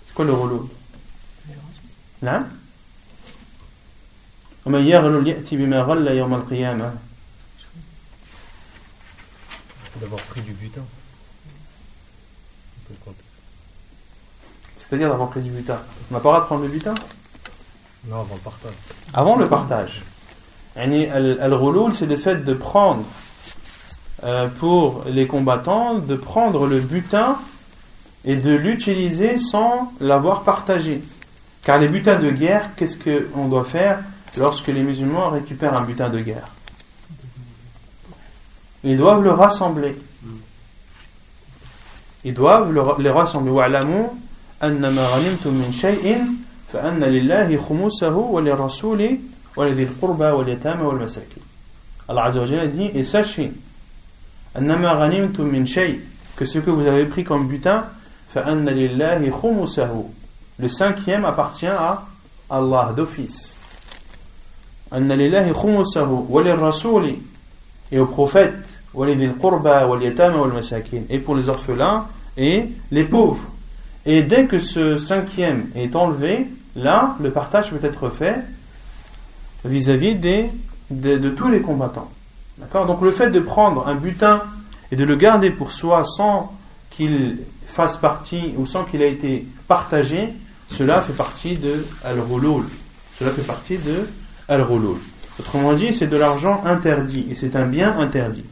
C'est quoi le rouloul Non D'avoir pris du butin. C'est-à-dire d'avoir pris du butin. On n'a pas le droit de prendre le butin? Non, avant le partage. Avant le partage. Al-Rouloul, c'est le fait de prendre euh, pour les combattants, de prendre le butin et de l'utiliser sans l'avoir partagé. Car les butins de guerre, qu'est-ce qu'on doit faire? lorsque les musulmans récupèrent un butin de guerre Ils doivent le rassembler. Ils doivent le, les rassembler. أن ما غنمتم من شيء فأن لله خمسه وللرسول ولذي القربى واليتامى والمساكين Allah Azza wa Jalla dit et sachez أنما غنمتم من شيء que ce que vous avez pris comme butin فأن لله خمسه le cinquième appartient à Allah d'office et aux prophètes et pour les orphelins et les pauvres. Et dès que ce cinquième est enlevé là le partage peut être fait vis-à-vis de tous les combattants. D'accord? Donc le fait de prendre un butin et de le garder pour soi sans qu'il fasse partie ou sans qu'il ait été partagé cela fait partie de al cela fait partie de al-rouloul. Autrement dit, c'est de l'argent interdit et c'est un bien interdit.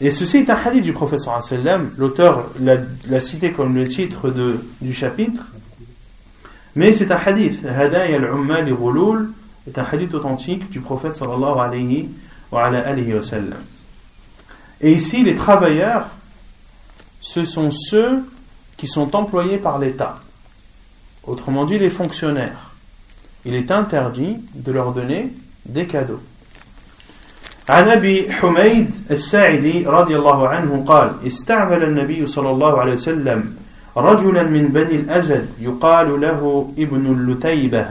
Et ceci est un hadith du professeur sallam, l'auteur l'a cité comme le titre du chapitre, mais c'est un hadith, Hadaya al-Ummal est un hadith authentique du prophète sallallahu alayhi wa. Et ici, les travailleurs, ce sont ceux qui sont employés par l'État, autrement dit les fonctionnaires. Il est interdit de leur donner des cadeaux. عن أبي حميد الساعدي رضي الله عنه قال استعمل النبي صلى الله عليه وسلم رجلا من بني الأزد يقال له ابن اللتيبة.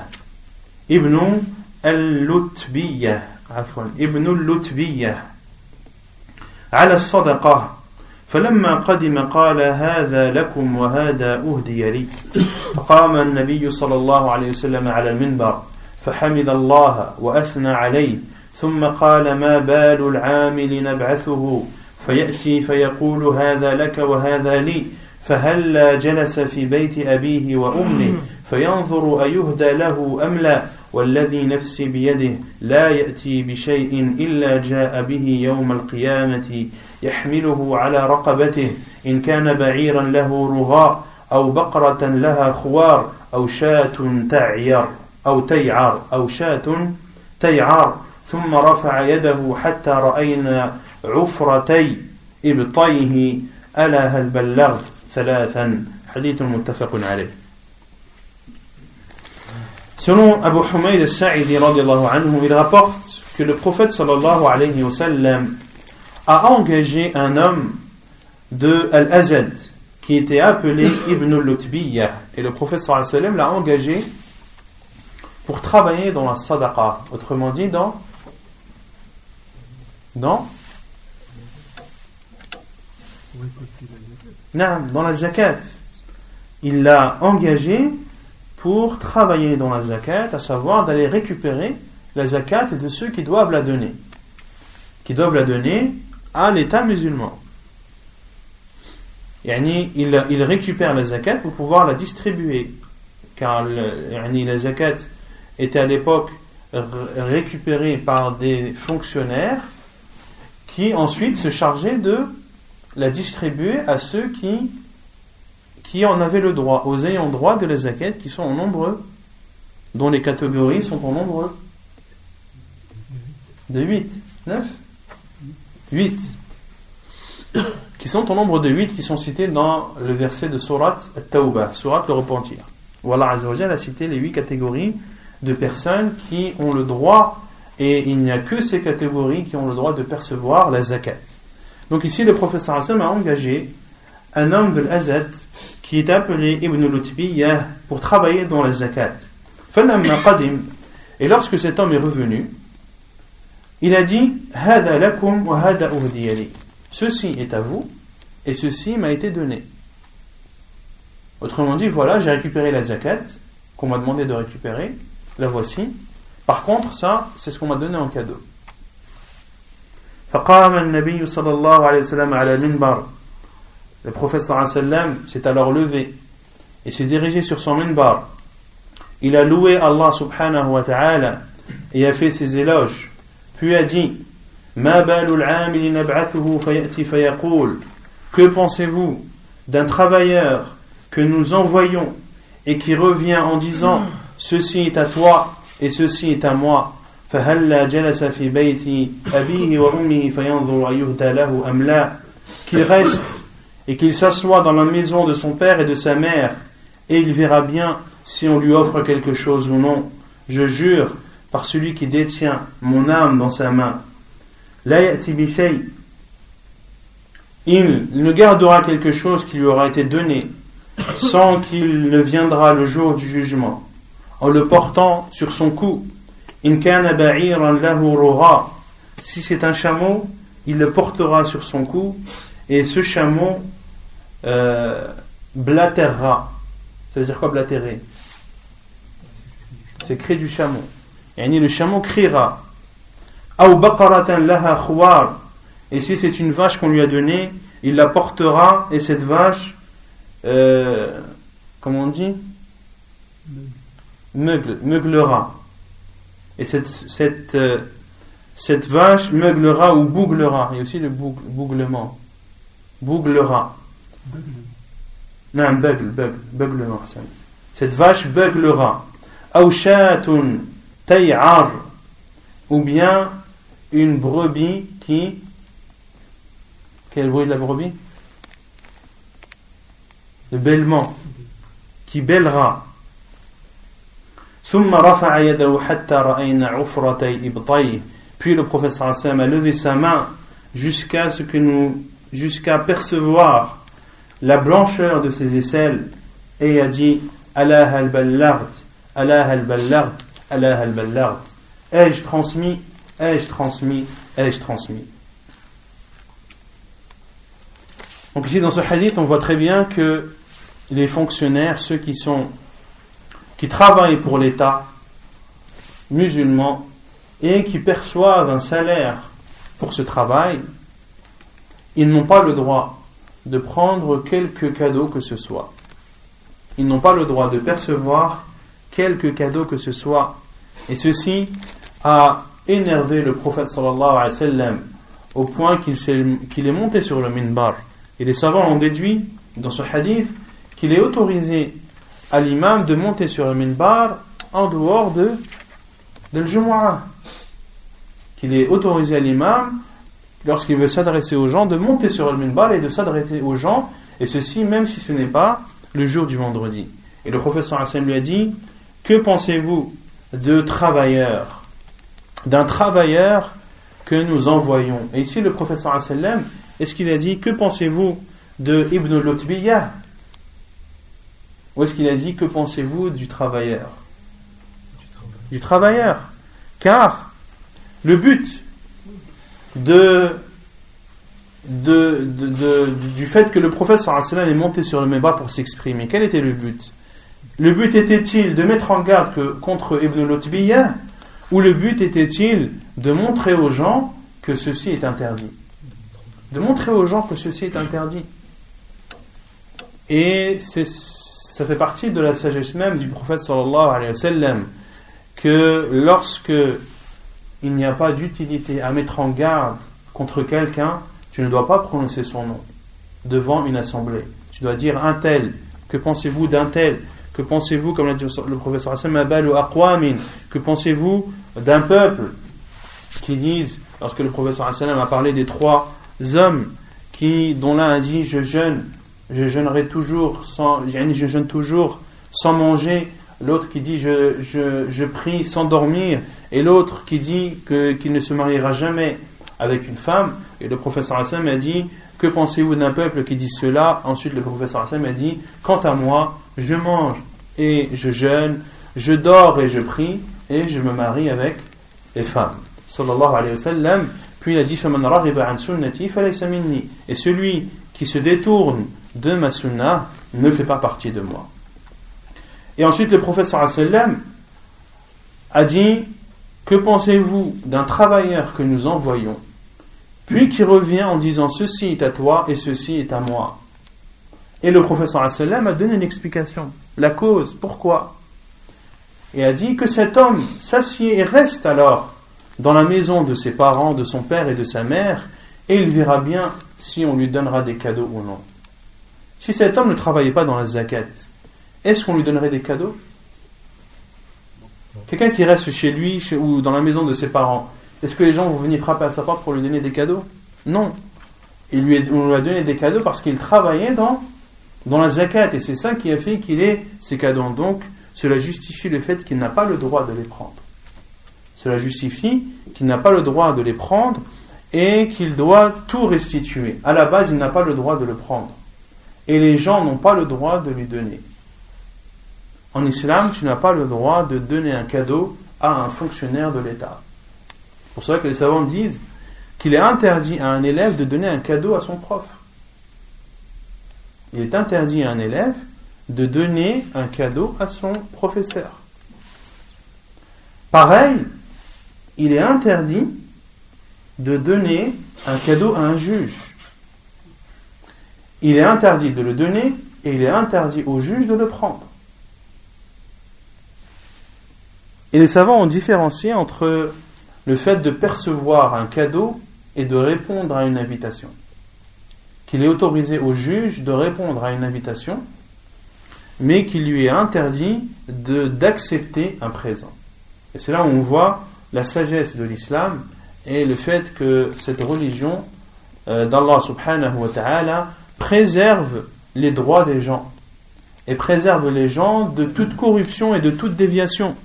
ابن اللتبية. عفوا ابن اللتبية. على الصدقة. فلما قدم قال هذا لكم وهذا أهدي لي. فقام النبي صلى الله عليه وسلم على المنبر فحمد الله وأثنى عليه. ثم قال ما بال العامل نبعثه؟ فيأتي فيقول هذا لك وهذا لي. فهلا جلس في بيت أبيه وأمه فينظر أيهدى له أم لا. والذي نفسي بيده لا يأتي بشيء إلا جاء به يوم القيامة يحمله على رقبته. إن كان بعيرا له رغاء أو بقرة لها خوار أو شاة تعير أو تيعر أو شاة تيعر. ثم رفع يده حتى رأينا عفرتي إبطيه. ألا هل بلغت ثلاثا؟ حديث متفق عليه. Selon Abu Humayd al-Sa'idi il rapporte que le prophète sallallahu alayhi wa sallam a engagé un homme de Al-Azad qui était appelé Ibn al-Lutbiyah et le sallam l'a engagé pour travailler dans la sadaqa, autrement dit dans Non, dans la zakat. Il l'a engagé pour travailler dans la zakat, à savoir d'aller récupérer la zakat de ceux qui doivent la donner. Qui doivent la donner à l'État musulman. il, il récupère la zakat pour pouvoir la distribuer. Car la zakat était à l'époque récupérée par des fonctionnaires qui ensuite se chargeait de la distribuer à ceux qui, qui en avaient le droit, aux ayants droit de la zakat, qui sont en nombre, dont les catégories sont en nombre de 8, 9 8 qui sont au nombre de 8 qui sont cités dans le verset de Surat At-Tawbah, Surat le repentir. Où Allah a cité les 8 catégories de personnes qui ont le droit, et il n'y a que ces catégories qui ont le droit de percevoir la zakat. Donc ici, le professeur Hassan a engagé un homme de l'Azad qui est appelé Ibn pour travailler dans la zakat. Et lorsque cet homme est revenu, il a dit Ceci est à vous et ceci m'a été donné. Autrement dit, voilà, j'ai récupéré la zakat qu'on m'a demandé de récupérer, la voici. Par contre, ça, c'est ce qu'on m'a donné en cadeau. Le prophète s'est alors levé et s'est dirigé sur son minbar. Il a loué Allah subhanahu wa ta'ala et a fait ses éloges. Puis a dit Que pensez-vous d'un travailleur que nous envoyons et qui revient en disant Ceci est à toi et ceci est à moi. Qu'il reste et qu'il s'assoit dans la maison de son père et de sa mère et il verra bien si on lui offre quelque chose ou non. Je jure par celui qui détient mon âme dans sa main. Il ne gardera quelque chose qui lui aura été donné sans qu'il ne viendra le jour du jugement. En le portant sur son cou si c'est un chameau il le portera sur son cou et ce chameau euh, ça veut dire quoi blatérer c'est cri du chameau et le chameau criera et si c'est une vache qu'on lui a donnée il la portera et cette vache euh, comment on dit? Meugle, meuglera et cette, cette, euh, cette vache meuglera ou bouglera. Il y a aussi le bouglement. Bouglera. Non, bugle, bugle, beuglement. Cette vache beuglera. Aouchatun tay'ar. Ou bien une brebis qui. Quel bruit de la brebis? Le bêlement. Qui bêlera. Puis le professeur Hassan a levé sa main jusqu'à ce que nous, jusqu'à percevoir la blancheur de ses aisselles et a dit Allah al-ballard, Allah al-ballard, Allah al-ballard. Ai-je transmis, ai-je transmis, ai-je transmis. Donc ici dans ce hadith, on voit très bien que les fonctionnaires, ceux qui sont qui travaillent pour l'État musulman et qui perçoivent un salaire pour ce travail, ils n'ont pas le droit de prendre quelque cadeau que ce soit. Ils n'ont pas le droit de percevoir quelque cadeau que ce soit. Et ceci a énervé le prophète sallallahu alayhi wa sallam au point qu'il est, monté sur le minbar. Et les savants ont déduit dans ce hadith qu'il est autorisé à l'imam de monter sur le minbar en dehors de, de Jumu'ah. Qu'il est autorisé à l'imam, lorsqu'il veut s'adresser aux gens, de monter sur le minbar et de s'adresser aux gens, et ceci même si ce n'est pas le jour du vendredi. Et le professeur Hassan lui a dit Que pensez-vous de travailleurs? D'un travailleur que nous envoyons. Et ici, le professeur Hassan, est-ce qu'il a dit Que pensez-vous de Ibn Lutbiyah ou est-ce qu'il a dit que pensez-vous du travailleur? Du travailleur. Car le but du fait que le prophète sallam est monté sur le méba pour s'exprimer, quel était le but? Le but était-il de mettre en garde contre Ibn Lutbiyah ou le but était-il de montrer aux gens que ceci est interdit? De montrer aux gens que ceci est interdit. Et ça fait partie de la sagesse même du prophète sallallahu alayhi wa sallam que lorsque il n'y a pas d'utilité à mettre en garde contre quelqu'un, tu ne dois pas prononcer son nom devant une assemblée. Tu dois dire un tel, que pensez-vous d'un tel? Que pensez-vous, comme l'a dit le professeur Hassan Que pensez-vous d'un peuple qui disent, lorsque le professeur Hassan a parlé des trois hommes qui, dont l'un a dit Je jeûne, je jeûnerai toujours sans, je jeûne toujours sans manger, l'autre qui dit je, je, je, prie sans dormir, et l'autre qui dit qu'il ne se mariera jamais avec une femme. Et le professeur Hassan a dit Que pensez-vous d'un peuple qui dit cela? Ensuite, le professeur Hassan a dit Quant à moi, je mange et je jeûne, je dors et je prie, et je me marie avec les femmes. Sallallahu alayhi wa. Puis il a dit Et celui qui se détourne de ma sunna ne fait pas partie de moi. Et ensuite, le professeur sallam a dit Que pensez-vous d'un travailleur que nous envoyons, puis qui revient en disant Ceci est à toi et ceci est à moi. Et le professeur a donné une explication, la cause, pourquoi? Et a dit que cet homme s'assied et reste alors dans la maison de ses parents, de son père et de sa mère, et il verra bien si on lui donnera des cadeaux ou non. Si cet homme ne travaillait pas dans la zakat, est-ce qu'on lui donnerait des cadeaux? Quelqu'un qui reste chez lui ou dans la maison de ses parents, est-ce que les gens vont venir frapper à sa porte pour lui donner des cadeaux? Non. Il lui on lui a donné des cadeaux parce qu'il travaillait dans, dans la zakat et c'est ça qui a fait qu'il ait ces cadeaux. Donc, cela justifie le fait qu'il n'a pas le droit de les prendre. Cela justifie qu'il n'a pas le droit de les prendre et qu'il doit tout restituer. À la base, il n'a pas le droit de le prendre. Et les gens n'ont pas le droit de lui donner. En islam, tu n'as pas le droit de donner un cadeau à un fonctionnaire de l'État. Pour ça que les savants disent qu'il est interdit à un élève de donner un cadeau à son prof. Il est interdit à un élève de donner un cadeau à son professeur. Pareil, il est interdit de donner un cadeau à un juge. Il est interdit de le donner et il est interdit au juge de le prendre. Et les savants ont différencié entre le fait de percevoir un cadeau et de répondre à une invitation. Qu'il est autorisé au juge de répondre à une invitation, mais qu'il lui est interdit d'accepter un présent. Et c'est là où on voit la sagesse de l'islam et le fait que cette religion euh, d'Allah subhanahu wa ta'ala préserve les droits des gens et préserve les gens de toute corruption et de toute déviation.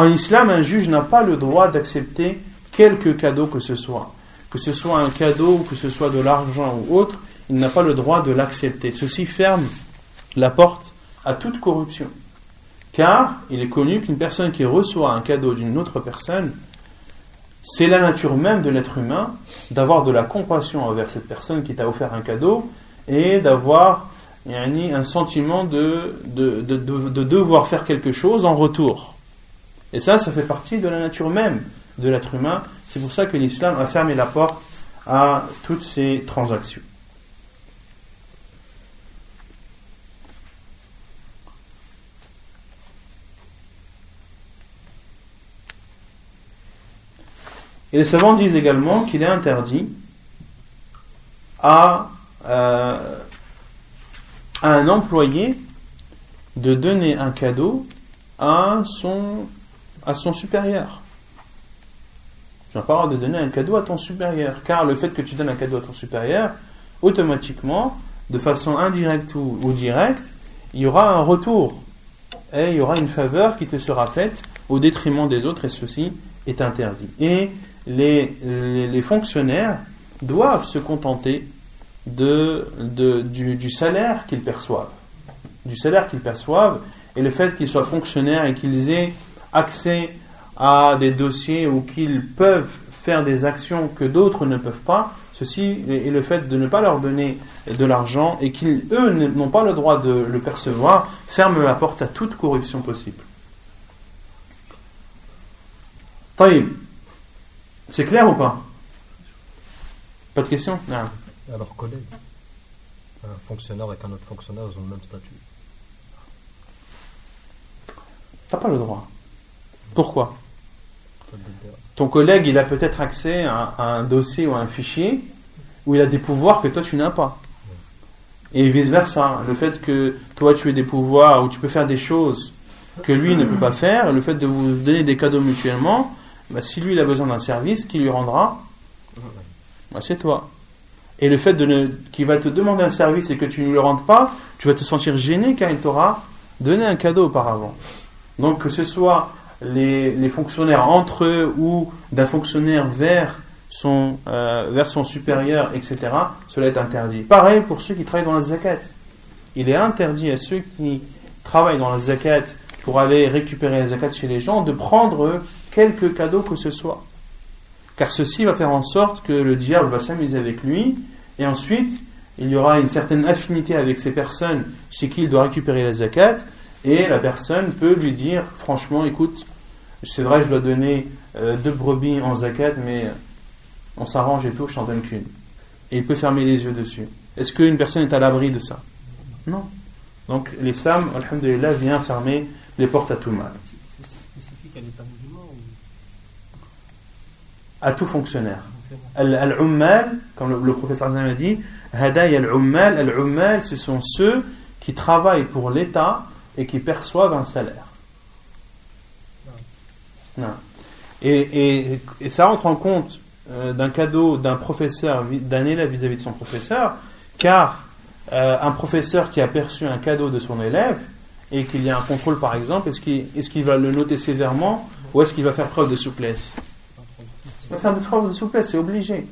En islam, un juge n'a pas le droit d'accepter quelque cadeau que ce soit. Que ce soit un cadeau, que ce soit de l'argent ou autre, il n'a pas le droit de l'accepter. Ceci ferme la porte à toute corruption. Car il est connu qu'une personne qui reçoit un cadeau d'une autre personne, c'est la nature même de l'être humain d'avoir de la compassion envers cette personne qui t'a offert un cadeau et d'avoir un sentiment de, de, de, devoir faire quelque chose en retour. Et ça, ça fait partie de la nature même de l'être humain. C'est pour ça que l'islam a fermé la porte à toutes ces transactions. Et les savants disent également qu'il est interdit à, euh, un employé de donner un cadeau à son, à son supérieur. Tu n'as pas le droit de donner un cadeau à ton supérieur, car le fait que tu donnes un cadeau à ton supérieur, automatiquement, de façon indirecte ou, directe, il y aura un retour et il y aura une faveur qui te sera faite au détriment des autres, et ceci est interdit. Et les, fonctionnaires doivent se contenter du, salaire qu'ils perçoivent. Du salaire qu'ils perçoivent et le fait qu'ils soient fonctionnaires et qu'ils aient accès à des dossiers ou qu'ils peuvent faire des actions que d'autres ne peuvent pas, ceci et le fait de ne pas leur donner de l'argent et qu'ils, eux, n'ont pas le droit de le percevoir, ferme la porte à toute corruption possible. Taïm. C'est clair ou pas? Pas de question Non. Alors, collègue, un fonctionnaire avec un autre fonctionnaire, ils ont le même statut. T'as pas le droit. Pourquoi Ton collègue, il a peut-être accès à, à un dossier ou à un fichier où il a des pouvoirs que toi tu n'as pas. Et vice-versa. Le fait que toi tu aies des pouvoirs, où tu peux faire des choses que lui ne peut pas faire, le fait de vous donner des cadeaux mutuellement, bah, si lui il a besoin d'un service, qui lui rendra bah, C'est toi. Et le fait qu'il va te demander un service et que tu ne le rendes pas, tu vas te sentir gêné car il t'aura donné un cadeau auparavant. Donc que ce soit les, fonctionnaires entre eux ou d'un fonctionnaire vers son, euh, vers son supérieur, etc., cela est interdit. Pareil pour ceux qui travaillent dans la zakat. Il est interdit à ceux qui travaillent dans la zakat pour aller récupérer la zakat chez les gens de prendre quelque cadeau que ce soit. Car ceci va faire en sorte que le diable va s'amuser avec lui et ensuite il y aura une certaine affinité avec ces personnes chez qui il doit récupérer la zakat et la personne peut lui dire franchement écoute c'est vrai je dois donner euh, deux brebis en zakat mais on s'arrange et tout je t'en donne qu'une. Et il peut fermer les yeux dessus. Est-ce qu'une personne est à l'abri de ça? Non. Donc l'islam alhamdulillah vient fermer les portes à tout mal C'est spécifique à l'État musulman ou? À tout fonctionnaire. Al- Al-Ummal, comme le, le professeur a dit, Hadaya al-Ummal, Al-Ummal, ce sont ceux qui travaillent pour l'État et qui perçoivent un salaire. Non. Et, et- ça rentre en compte euh, d'un cadeau d'un professeur, d'un élève vis-à-vis de son professeur, car euh, un professeur qui a perçu un cadeau de son élève et qu'il y a un contrôle par exemple, est-ce qu'il est-ce qu'il va le noter sévèrement ou est-ce qu'il va faire preuve de souplesse? Il va faire preuve de souplesse, c'est obligé.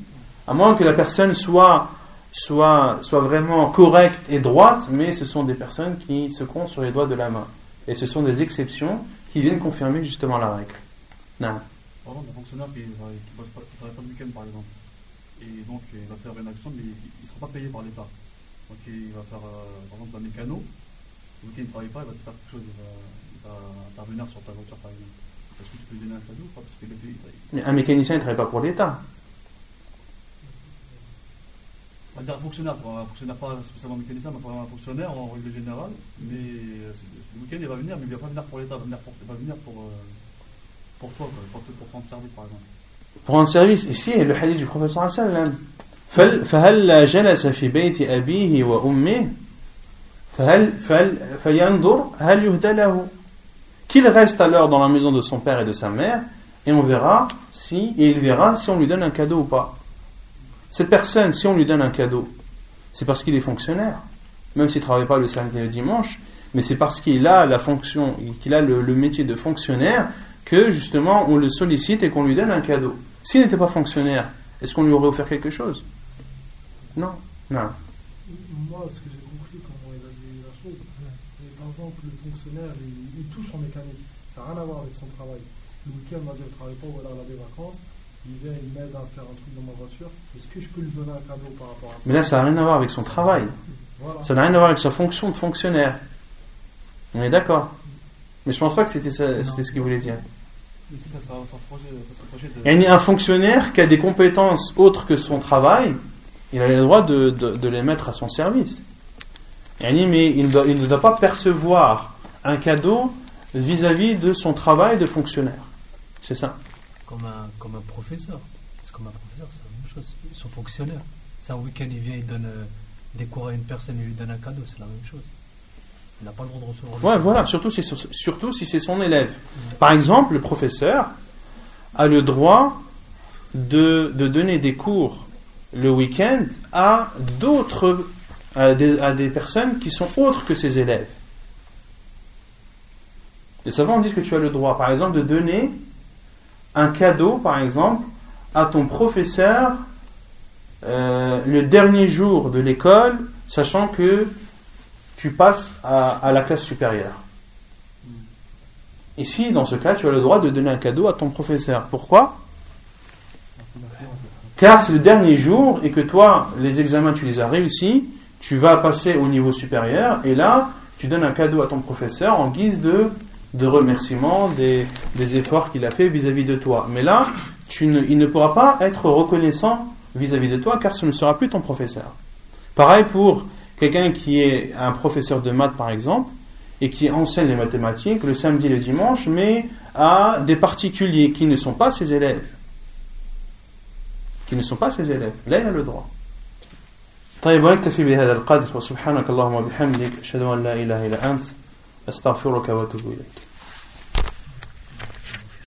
À moins que la personne soit, soit, soit vraiment correcte et droite, mais ce sont des personnes qui se comptent sur les doigts de la main. Et ce sont des exceptions qui viennent confirmer justement la règle. Non. Par exemple, un fonctionnaire qui ne travaille pas le week-end, par exemple, et donc il va faire une action, mais il ne sera pas payé par l'État. Donc il va faire, euh, par exemple, un mécano, le week-end il ne travaille pas, il va te faire quelque chose, il va, il va intervenir sur ta voiture, par exemple. Est-ce que tu peux lui donner un cadeau ou pas? Parce qu'il est payé. Mais un mécanicien ne travaille pas pour l'État On va dire un fonctionnaire, quoi, un fonctionnaire pas spécialement mécanicien, mais un fonctionnaire en règle générale. Mais euh, le week-end il va venir, mais il ne va pas venir pour l'État, il va venir pour, il va venir pour, euh, pour toi, quoi, pour, te- pour rendre service, par exemple. Pour rendre service, ici, le hadith du professeur sallam. فهل فهل جلس في بيت أبيه وأمه فهل فهل فينظر هل يهدى له qu'il reste alors dans la maison de son père et de sa mère et on verra si et il verra si on lui donne un cadeau ou pas cette personne si on lui donne un cadeau c'est parce qu'il est fonctionnaire même s'il ne travaille pas le samedi et le dimanche mais c'est parce qu'il a la fonction qu'il a le, métier de fonctionnaire que justement on le sollicite et qu'on lui donne un cadeau s'il n'était pas fonctionnaire est-ce qu'on lui aurait offert quelque chose? Non non Moi, ce que j'ai compris comment il a dit la chose, c'est par exemple le fonctionnaire, il, touche en mécanique. Ça n'a rien à voir avec son travail. Le week-end, vas-y, je ne travaille pas, alors il a des vacances. Il vient, il m'aide à faire un truc dans ma voiture. Est-ce que je peux lui donner un cadeau par rapport à ça mais là ça n'a rien à voir avec son travail Voilà. Ça n'a rien à voir avec sa fonction de fonctionnaire. On est d'accord. Mais je pense pas que c'était ce qu'il voulait dire. Ça, ça, ça, de. Un fonctionnaire qui a des compétences autres que son travail, il a le droit de, de- de les mettre à son service. Yani, Mais il doit, il ne doit pas percevoir un cadeau vis-à-vis de son travail de fonctionnaire. C'est ça. Comme un, comme un professeur. C'est comme un professeur, c'est la même chose. Ils sont fonctionnaires. C'est un week-end, il vient, il donne euh, des cours à une personne, il lui donne un cadeau, c'est la même chose. Il n'a pas le droit de recevoir. Ouais, voilà, surtout si, surtout si c'est son élève. Par exemple, le professeur a le droit de, de donner des cours le week-end à d'autres, à des, à des personnes qui sont autres que ses élèves. Les savants disent que tu as le droit, par exemple, de donner un cadeau, par exemple, à ton professeur euh, le dernier jour de l'école, sachant que tu passes à, à la classe supérieure. Ici, dans ce cas, tu as le droit de donner un cadeau à ton professeur. Pourquoi? Car c'est le dernier jour et que toi, les examens, tu les as réussis, tu vas passer au niveau supérieur et là, tu donnes un cadeau à ton professeur en guise de, de remerciement des, des efforts qu'il a fait vis-à-vis de toi. Mais là, tu ne- il ne pourra pas être reconnaissant vis-à-vis de toi car ce ne sera plus ton professeur. Pareil pour quelqu'un qui est un professeur de maths par exemple, et qui enseigne les mathématiques le samedi et le dimanche, mais à des particuliers qui ne sont pas ses élèves. Qui ne sont pas ses élèves. Là, il a le droit. طيب ونكتفي بهذا القدر وسبحانك اللهم وبحمدك أشهد أن لا إله إلا أنت أستغفرك وأتوب إليك.